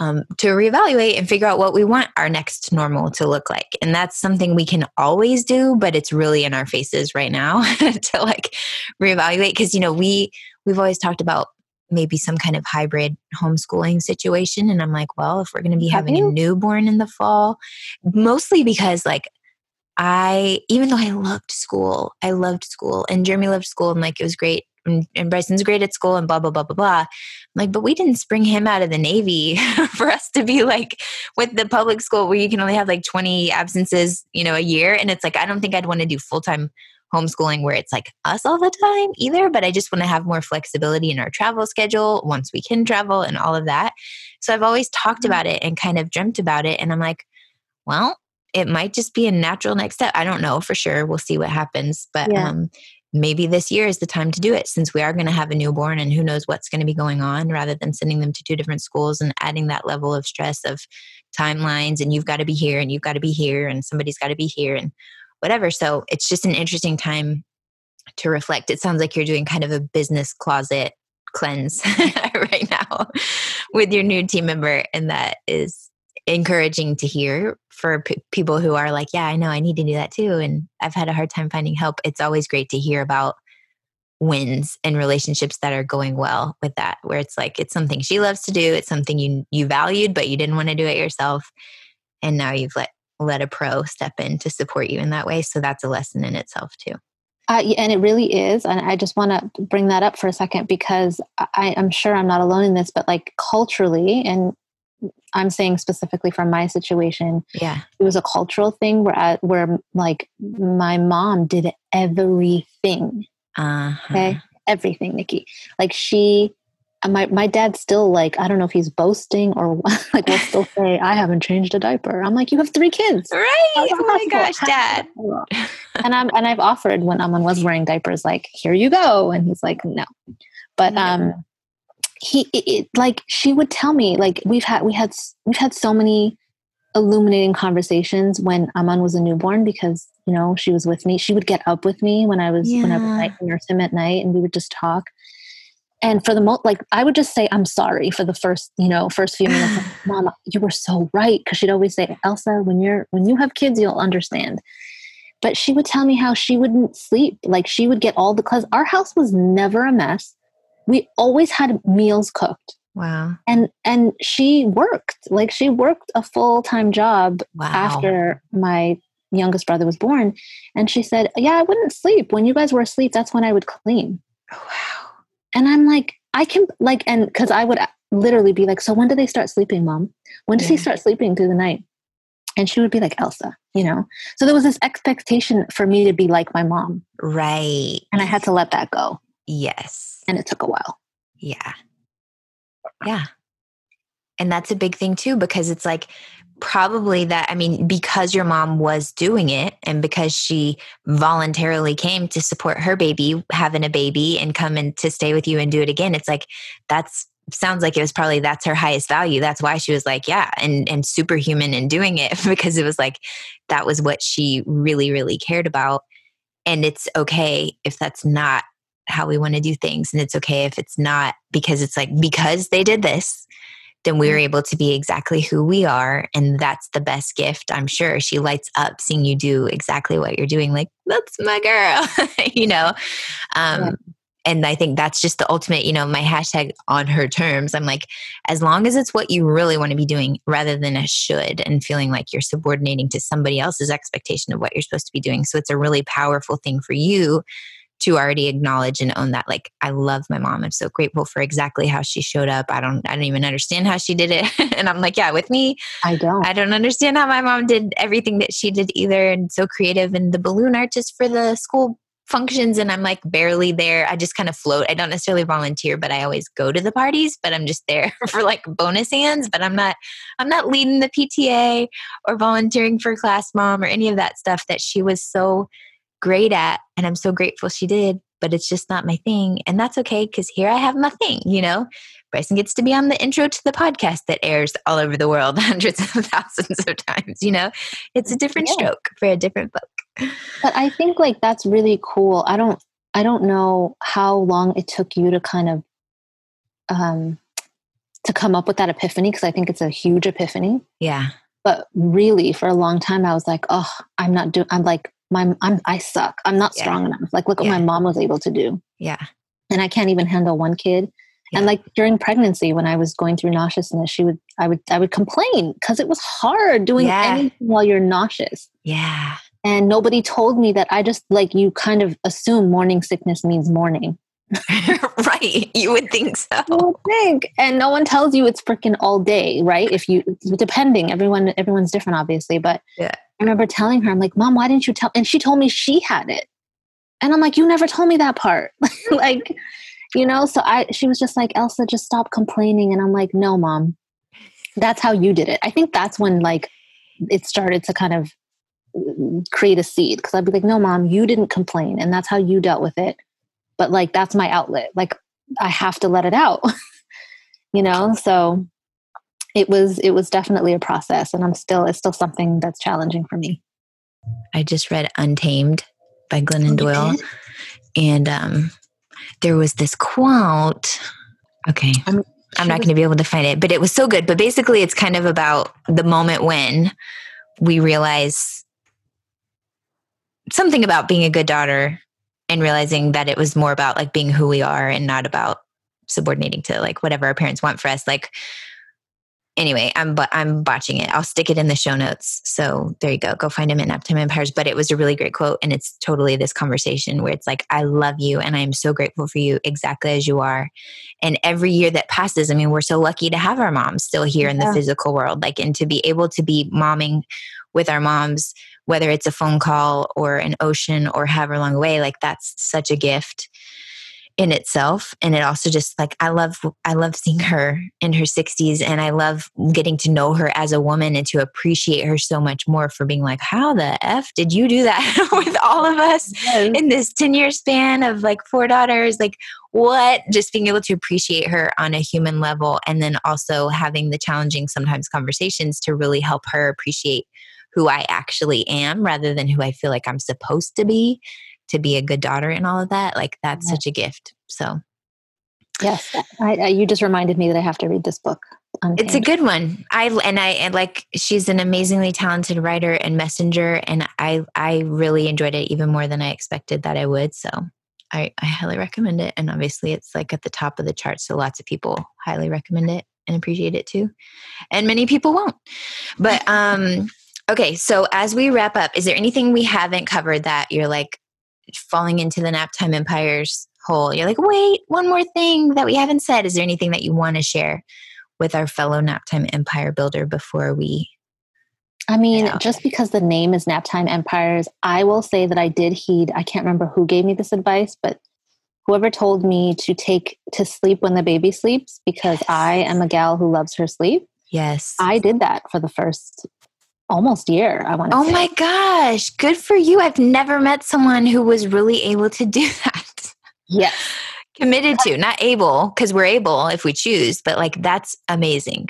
um, to reevaluate and figure out what we want our next normal to look like. And that's something we can always do, but it's really in our faces right now [LAUGHS] to like reevaluate. Cause, you know, we, we've always talked about maybe some kind of hybrid homeschooling situation. And I'm like, well, if we're going to be having a newborn in the fall, mostly because like I, even though I loved school, I loved school and Jeremy loved school and like it was great. And, and Bryson's great at school and blah, blah, blah, blah, blah. I'm like, but we didn't spring him out of the Navy [LAUGHS] for us to be like with the public school where you can only have like 20 absences, you know, a year. And it's like, I don't think I'd want to do full time homeschooling where it's like us all the time either, but I just want to have more flexibility in our travel schedule once we can travel and all of that. So I've always talked Mm-hmm. about it and kind of dreamt about it. And I'm like, well, it might just be a natural next step. I don't know for sure. We'll see what happens. But Yeah. um, maybe this year is the time to do it since we are going to have a newborn and who knows what's going to be going on rather than sending them to two different schools and adding that level of stress of timelines and you've got to be here and you've got to be here and somebody's got to be here and whatever. So it's just an interesting time to reflect. It sounds like you're doing kind of a business closet cleanse [LAUGHS] right now with your new team member. And that is encouraging to hear for p- people who are like, yeah, I know I need to do that too. And I've had a hard time finding help. It's always great to hear about wins and relationships that are going well with that where it's like it's something she loves to do it's something you you valued but you didn't want to do it yourself and now you've let let a pro step in to support you in that way so that's a lesson in itself too Uh, and it really is. And I just want to bring that up for a second because I, I'm sure I'm not alone in this, but like culturally, and I'm saying specifically from my situation, yeah it was a cultural thing where, I, where like my mom did everything. uh Okay. Everything, Nikki. Like she, my, my dad still like, I don't know if he's boasting or [LAUGHS] like will still say, I haven't changed a diaper. I'm like, you have three kids. right oh my gosh dad and I'm and I've offered when Aman was wearing diapers, like, here you go. And he's like, no. But um he it, it, like she would tell me, like, we've had we had we've had so many illuminating conversations when Aman was a newborn because, you know, she was with me. She would get up with me when I was when I would Yeah. night nurse him at night and we would just talk. And for the most, like, I would just say, I'm sorry for the first, you know, first few minutes. [SIGHS] Like, Mama, you were so right. Cause she'd always say, Elsa, when you're, when you have kids, you'll understand. But she would tell me how she wouldn't sleep. Like she would get all the, cause our house was never a mess. We always had meals cooked wow and, and she worked, like she worked a full-time job wow after my youngest brother was born. And she said, yeah, I wouldn't sleep. When you guys were asleep, that's when I would clean. Oh, wow And I'm like, I can like, and because I would literally be like, so when do they start sleeping, mom? When does he start sleeping through the night? And she would be like, Elsa, you know? So there was this expectation for me to be like my mom. right And I had to let that go. Yes And it took a while. Yeah. Yeah. And that's a big thing too, because it's like probably that, I mean, because your mom was doing it and because she voluntarily came to support her baby, having a baby and come in to stay with you and do it again, it's like that's sounds like it was probably that's her highest value. That's why she was like, yeah, and and superhuman in doing it [LAUGHS] because it was like that was what she really, really cared about. And it's okay if that's not how we want to do things. And it's okay if it's not because it's like, because they did this, then we were able to be exactly who we are. And that's the best gift. I'm sure she lights up seeing you do exactly what you're doing. Like, that's my girl, [LAUGHS] you know? Um, Yeah. And I think that's just the ultimate, you know, my hashtag on her terms. I'm like, as long as it's what you really want to be doing rather than a should and feeling like you're subordinating to somebody else's expectation of what you're supposed to be doing. So it's a really powerful thing for you to already acknowledge and own that like i love my mom. I'm so grateful for exactly how she showed up. I don't i don't even understand how she did it. [LAUGHS] And i'm like yeah with me I don't. i don't understand how my mom did everything that she did either and so creative and the balloon artist for the school functions and i'm like barely there. I just kind of float. I don't necessarily volunteer but i always go to the parties but i'm just there [LAUGHS] for like bonus hands but i'm not i'm not leading the pta or volunteering for class mom or any of that stuff that she was so great at and i'm so grateful she did but it's just not my thing and that's okay because here i have my thing you know bryson gets to be on the intro to the podcast that airs all over the world [LAUGHS] hundreds of thousands of times you know it's a different Yeah. stroke for a different book But I think like that's really cool. I don't I don't know how long it took you to kind of um to come up with that epiphany because I think it's a huge epiphany. Yeah. But really, for a long time, I was like, oh, I'm not doing. I'm like, my, I'm, I suck. I'm not Yeah. strong enough. Like, look what my mom was able to do, Yeah. and I can't even handle one kid. And like during pregnancy, when I was going through nauseousness, she would, I would, I would complain because it was hard doing Yeah. anything while you're nauseous. Yeah. And nobody told me that. I just like you kind of assume morning sickness means morning. [LAUGHS] right. You would think so. [LAUGHS] You would think, and no one tells you it's freaking all day, right? If you, depending, everyone, everyone's different, obviously. But Yeah. I remember telling her, I'm like, Mom, why didn't you tell? And she told me she had it, and I'm like, you never told me that part, [LAUGHS] like, you know. So I, she was just like, Elsa, just stop complaining, and I'm like, no, Mom, that's how you did it. I think that's when like it started to kind of mm, create a seed because I'd be like, no, Mom, you didn't complain, and that's how you dealt with it. But like, that's my outlet. Like, I have to let it out. [LAUGHS] you know, so it was it was definitely a process and I'm still it's still something that's challenging for me. I just read Untamed by Glennon You Doyle. And um, there was this quote. Okay. I'm- I'm not going to be able to find it, but it was so good. But basically, it's kind of about the moment when we realize something about being a good daughter and realizing that it was more about like being who we are and not about subordinating to like whatever our parents want for us. Like, anyway, I'm but I'm botching it. I'll stick it in the show notes. So there you go. Go find him in Naptime Empires. But it was a really great quote, and it's totally this conversation where it's like, I love you, and I am so grateful for you exactly as you are. And every year that passes, I mean, we're so lucky to have our moms still here in the Yeah. physical world, like, and to be able to be momming with our moms, whether it's a phone call or an ocean or however long away, like that's such a gift in itself. And it also just like i love i love seeing her in her 60s and i love getting to know her as a woman and to appreciate her so much more for being like how the f did you do that [LAUGHS] with all of us in this 10 year span of like four daughters? Like what? Just being able to appreciate her on a human level and then also having the challenging sometimes conversations to really help her appreciate who i actually am rather than who i feel like i'm supposed to be to be a good daughter and all of that like that's Yeah. such a gift so Yes, I, I, you just reminded me that I have to read this book. it's a good one i and i and like she's an amazingly talented writer and messenger and i i really enjoyed it even more than i expected that i would so i i highly recommend it and obviously it's like at the top of the charts so lots of people highly recommend it and appreciate it too and many people won't but um okay so as we wrap up is there anything we haven't covered that you're like falling into the nap time empires hole you're like wait one more thing that we haven't said is there anything that you want to share with our fellow naptime empire builder before we I mean, Yeah. just because the name is Naptime Empires, I will say that I did heed. I can't remember who gave me this advice, but whoever told me to take to sleep when the baby sleeps, because Yes. I am a gal who loves her sleep. yes I did that for the first almost year. I want to. oh say. my gosh good for you i've never met someone who was really able to do [LAUGHS] that Yes. committed to not able because we're able if we choose but like that's amazing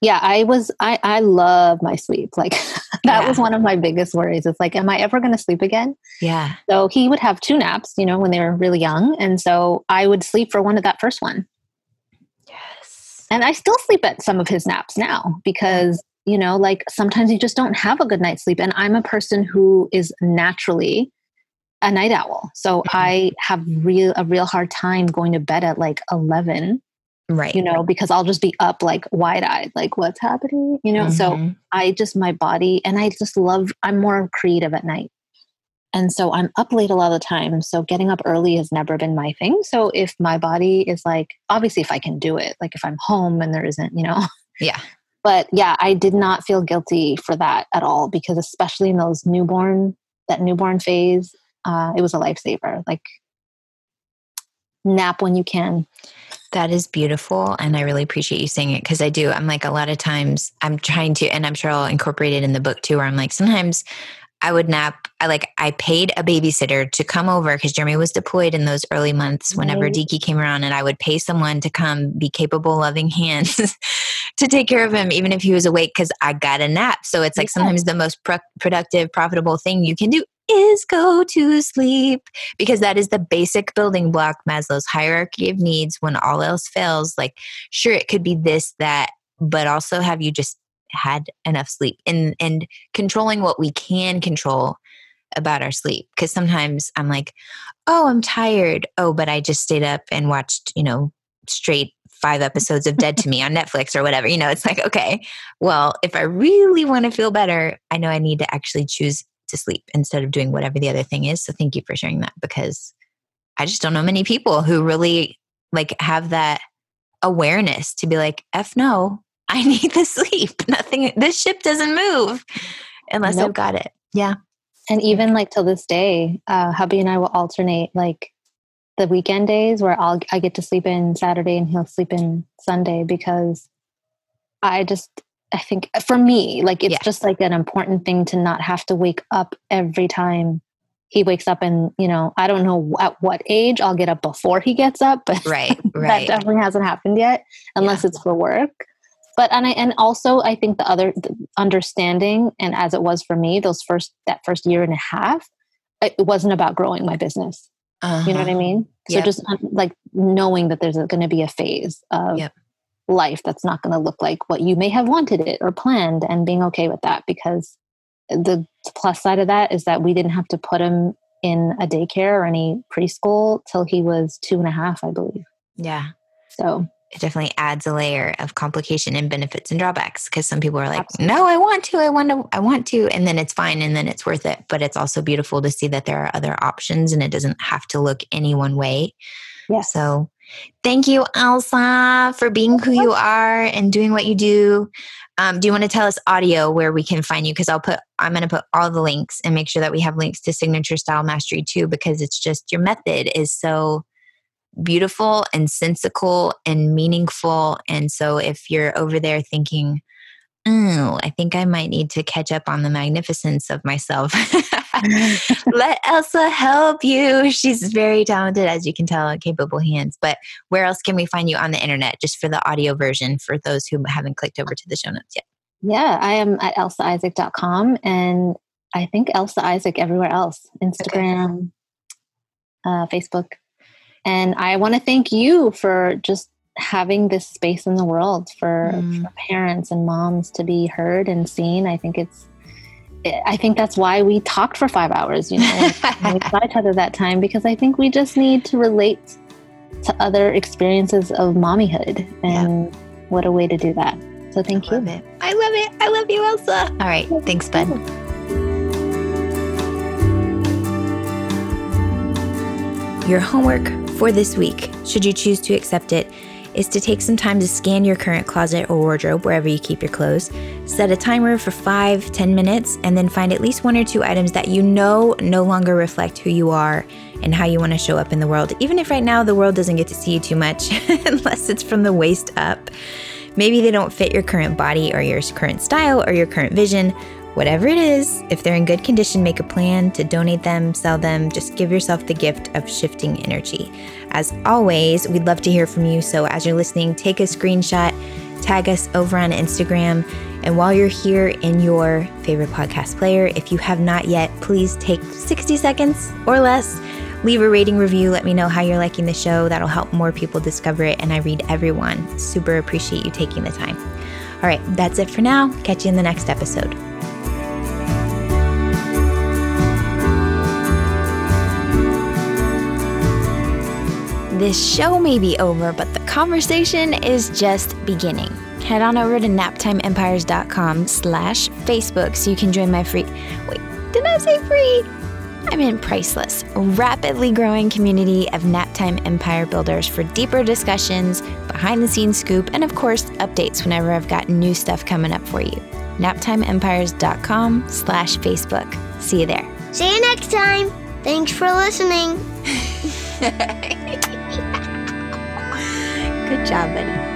yeah i was i i love my sleep like [LAUGHS] that Yeah. was one of my biggest worries it's like am i ever going to sleep again yeah so he would have two naps you know when they were really young and so i would sleep for one of that first one yes and i still sleep at some of his naps now because you know like sometimes you just don't have a good night's sleep and i'm a person who is naturally a night owl so Mhm. i have real a real hard time going to bed at like 11 right you know because i'll just be up like wide eyed like what's happening you know so Mhm. I just my body and I just love I'm more creative at night. And so I'm up late a lot of the time. So getting up early has never been my thing. So if my body is like obviously if I can do it, like if I'm home and there isn't, you know. yeah But yeah, I did not feel guilty for that at all because especially in those newborn that newborn phase, uh, it was a lifesaver. Like nap when you can. That is beautiful. And I really appreciate you saying it because I do. I'm like, a lot of times I'm trying to, and I'm sure I'll incorporate it in the book too, where I'm like, sometimes I would nap. I like, I paid a babysitter to come over because Jeremy was deployed in those early months whenever Right. Deaky came around, and I would pay someone to come be capable, loving hands [LAUGHS] to take care of him, even if he was awake, because I got a nap. So it's like Yeah. sometimes the most pro- productive, profitable thing you can do is go to sleep because that is the basic building block Maslow's hierarchy of needs when all else fails like sure it could be this that but also have you just had enough sleep and and controlling what we can control about our sleep because sometimes I'm like oh I'm tired oh but I just stayed up and watched you know straight five episodes of Dead to Me on Netflix or whatever. You know, it's like, okay, well, if I really want to feel better, I know I need to actually choose to sleep instead of doing whatever the other thing is. So thank you for sharing that because I just don't know many people who really like have that awareness to be like, F no, I [LAUGHS] need the sleep. Nothing, this ship doesn't move unless nope. I've got it. Yeah. And even like till this day, uh, hubby and I will alternate like the weekend days where I'll I get to sleep in Saturday and he'll sleep in Sunday because I just I think for me like it's yeah. just like an important thing to not have to wake up every time he wakes up and you know I don't know at what age I'll get up before he gets up [LAUGHS] but right right that definitely hasn't happened yet unless yeah. it's for work but and I and also I think the other the understanding and as it was for me those first that first year and a half it wasn't about growing my business uh-huh. You know what I uh-huh. mean? So yep. just um, like knowing that there's going to be a phase of yep. life that's not going to look like what you may have wanted it or planned and being okay with that because the plus side of that is that we didn't have to put him in a daycare or any preschool till he was two and a half, I believe. Yeah. So it definitely adds a layer of complication and benefits and drawbacks because some people are like Absolutely. no i want to i want to i want to and then it's fine and then it's worth it. But it's also beautiful to see that there are other options and it doesn't have to look any one way. Yeah so thank you elsa for being who you are and doing what you do. Um, do you want to tell us audio where we can find you? Because i'll put i'm going to put all the links and make sure that we have links to signature style mastery too because it's just your method is so beautiful and sensical and meaningful. And so if you're over there thinking, oh, I think I might need to catch up on the magnificence of myself. [LAUGHS] Let Elsa help you. She's very talented, as you can tell, capable hands. But where else can we find you on the internet, just for the audio version for those who haven't clicked over to the show notes yet? Yeah, I am at elsaisaac.com and I think Elsa Isaac everywhere else Instagram, okay. uh, Facebook. And I want to thank you for just having this space in the world for, mm. for parents and moms to be heard and seen. I think it's I think that's why we talked for five hours, you know, [LAUGHS] we saw each other that time because I think we just need to relate to other experiences of mommyhood. And yeah. what a way to do that. So thank I you. It. I love it. I love you, Elsa. All right. Thanks, bud. Your homework for this week, should you choose to accept it, is to take some time to scan your current closet or wardrobe wherever you keep your clothes. Set a timer for five, ten minutes, and then find at least one or two items that you know no longer reflect who you are and how you want to show up in the world. Even if right now the world doesn't get to see you too much, [LAUGHS] unless it's from the waist up. Maybe they don't fit your current body or your current style or your current vision, Whatever it is, if they're in good condition, make a plan to donate them, sell them, just give yourself the gift of shifting energy. As always, we'd love to hear from you. So as you're listening, take a screenshot, tag us over on Instagram. And while you're here in your favorite podcast player, if you have not yet, please take 60 seconds or less. Leave a rating review. Let me know how you're liking the show. That'll help more people discover it. And I read everyone. Super appreciate you taking the time. All right, that's it for now. Catch you in the next episode. This show may be over, but the conversation is just beginning. Head on over to naptimeempires.com slash Facebook so you can join my free... Wait, did I say free? I mean priceless, rapidly growing community of Naptime Empire builders for deeper discussions, behind-the-scenes scoop, and of course, updates whenever I've got new stuff coming up for you. naptimeempires.com slash Facebook. See you there. See you next time. Thanks for listening. [LAUGHS] Good job, buddy.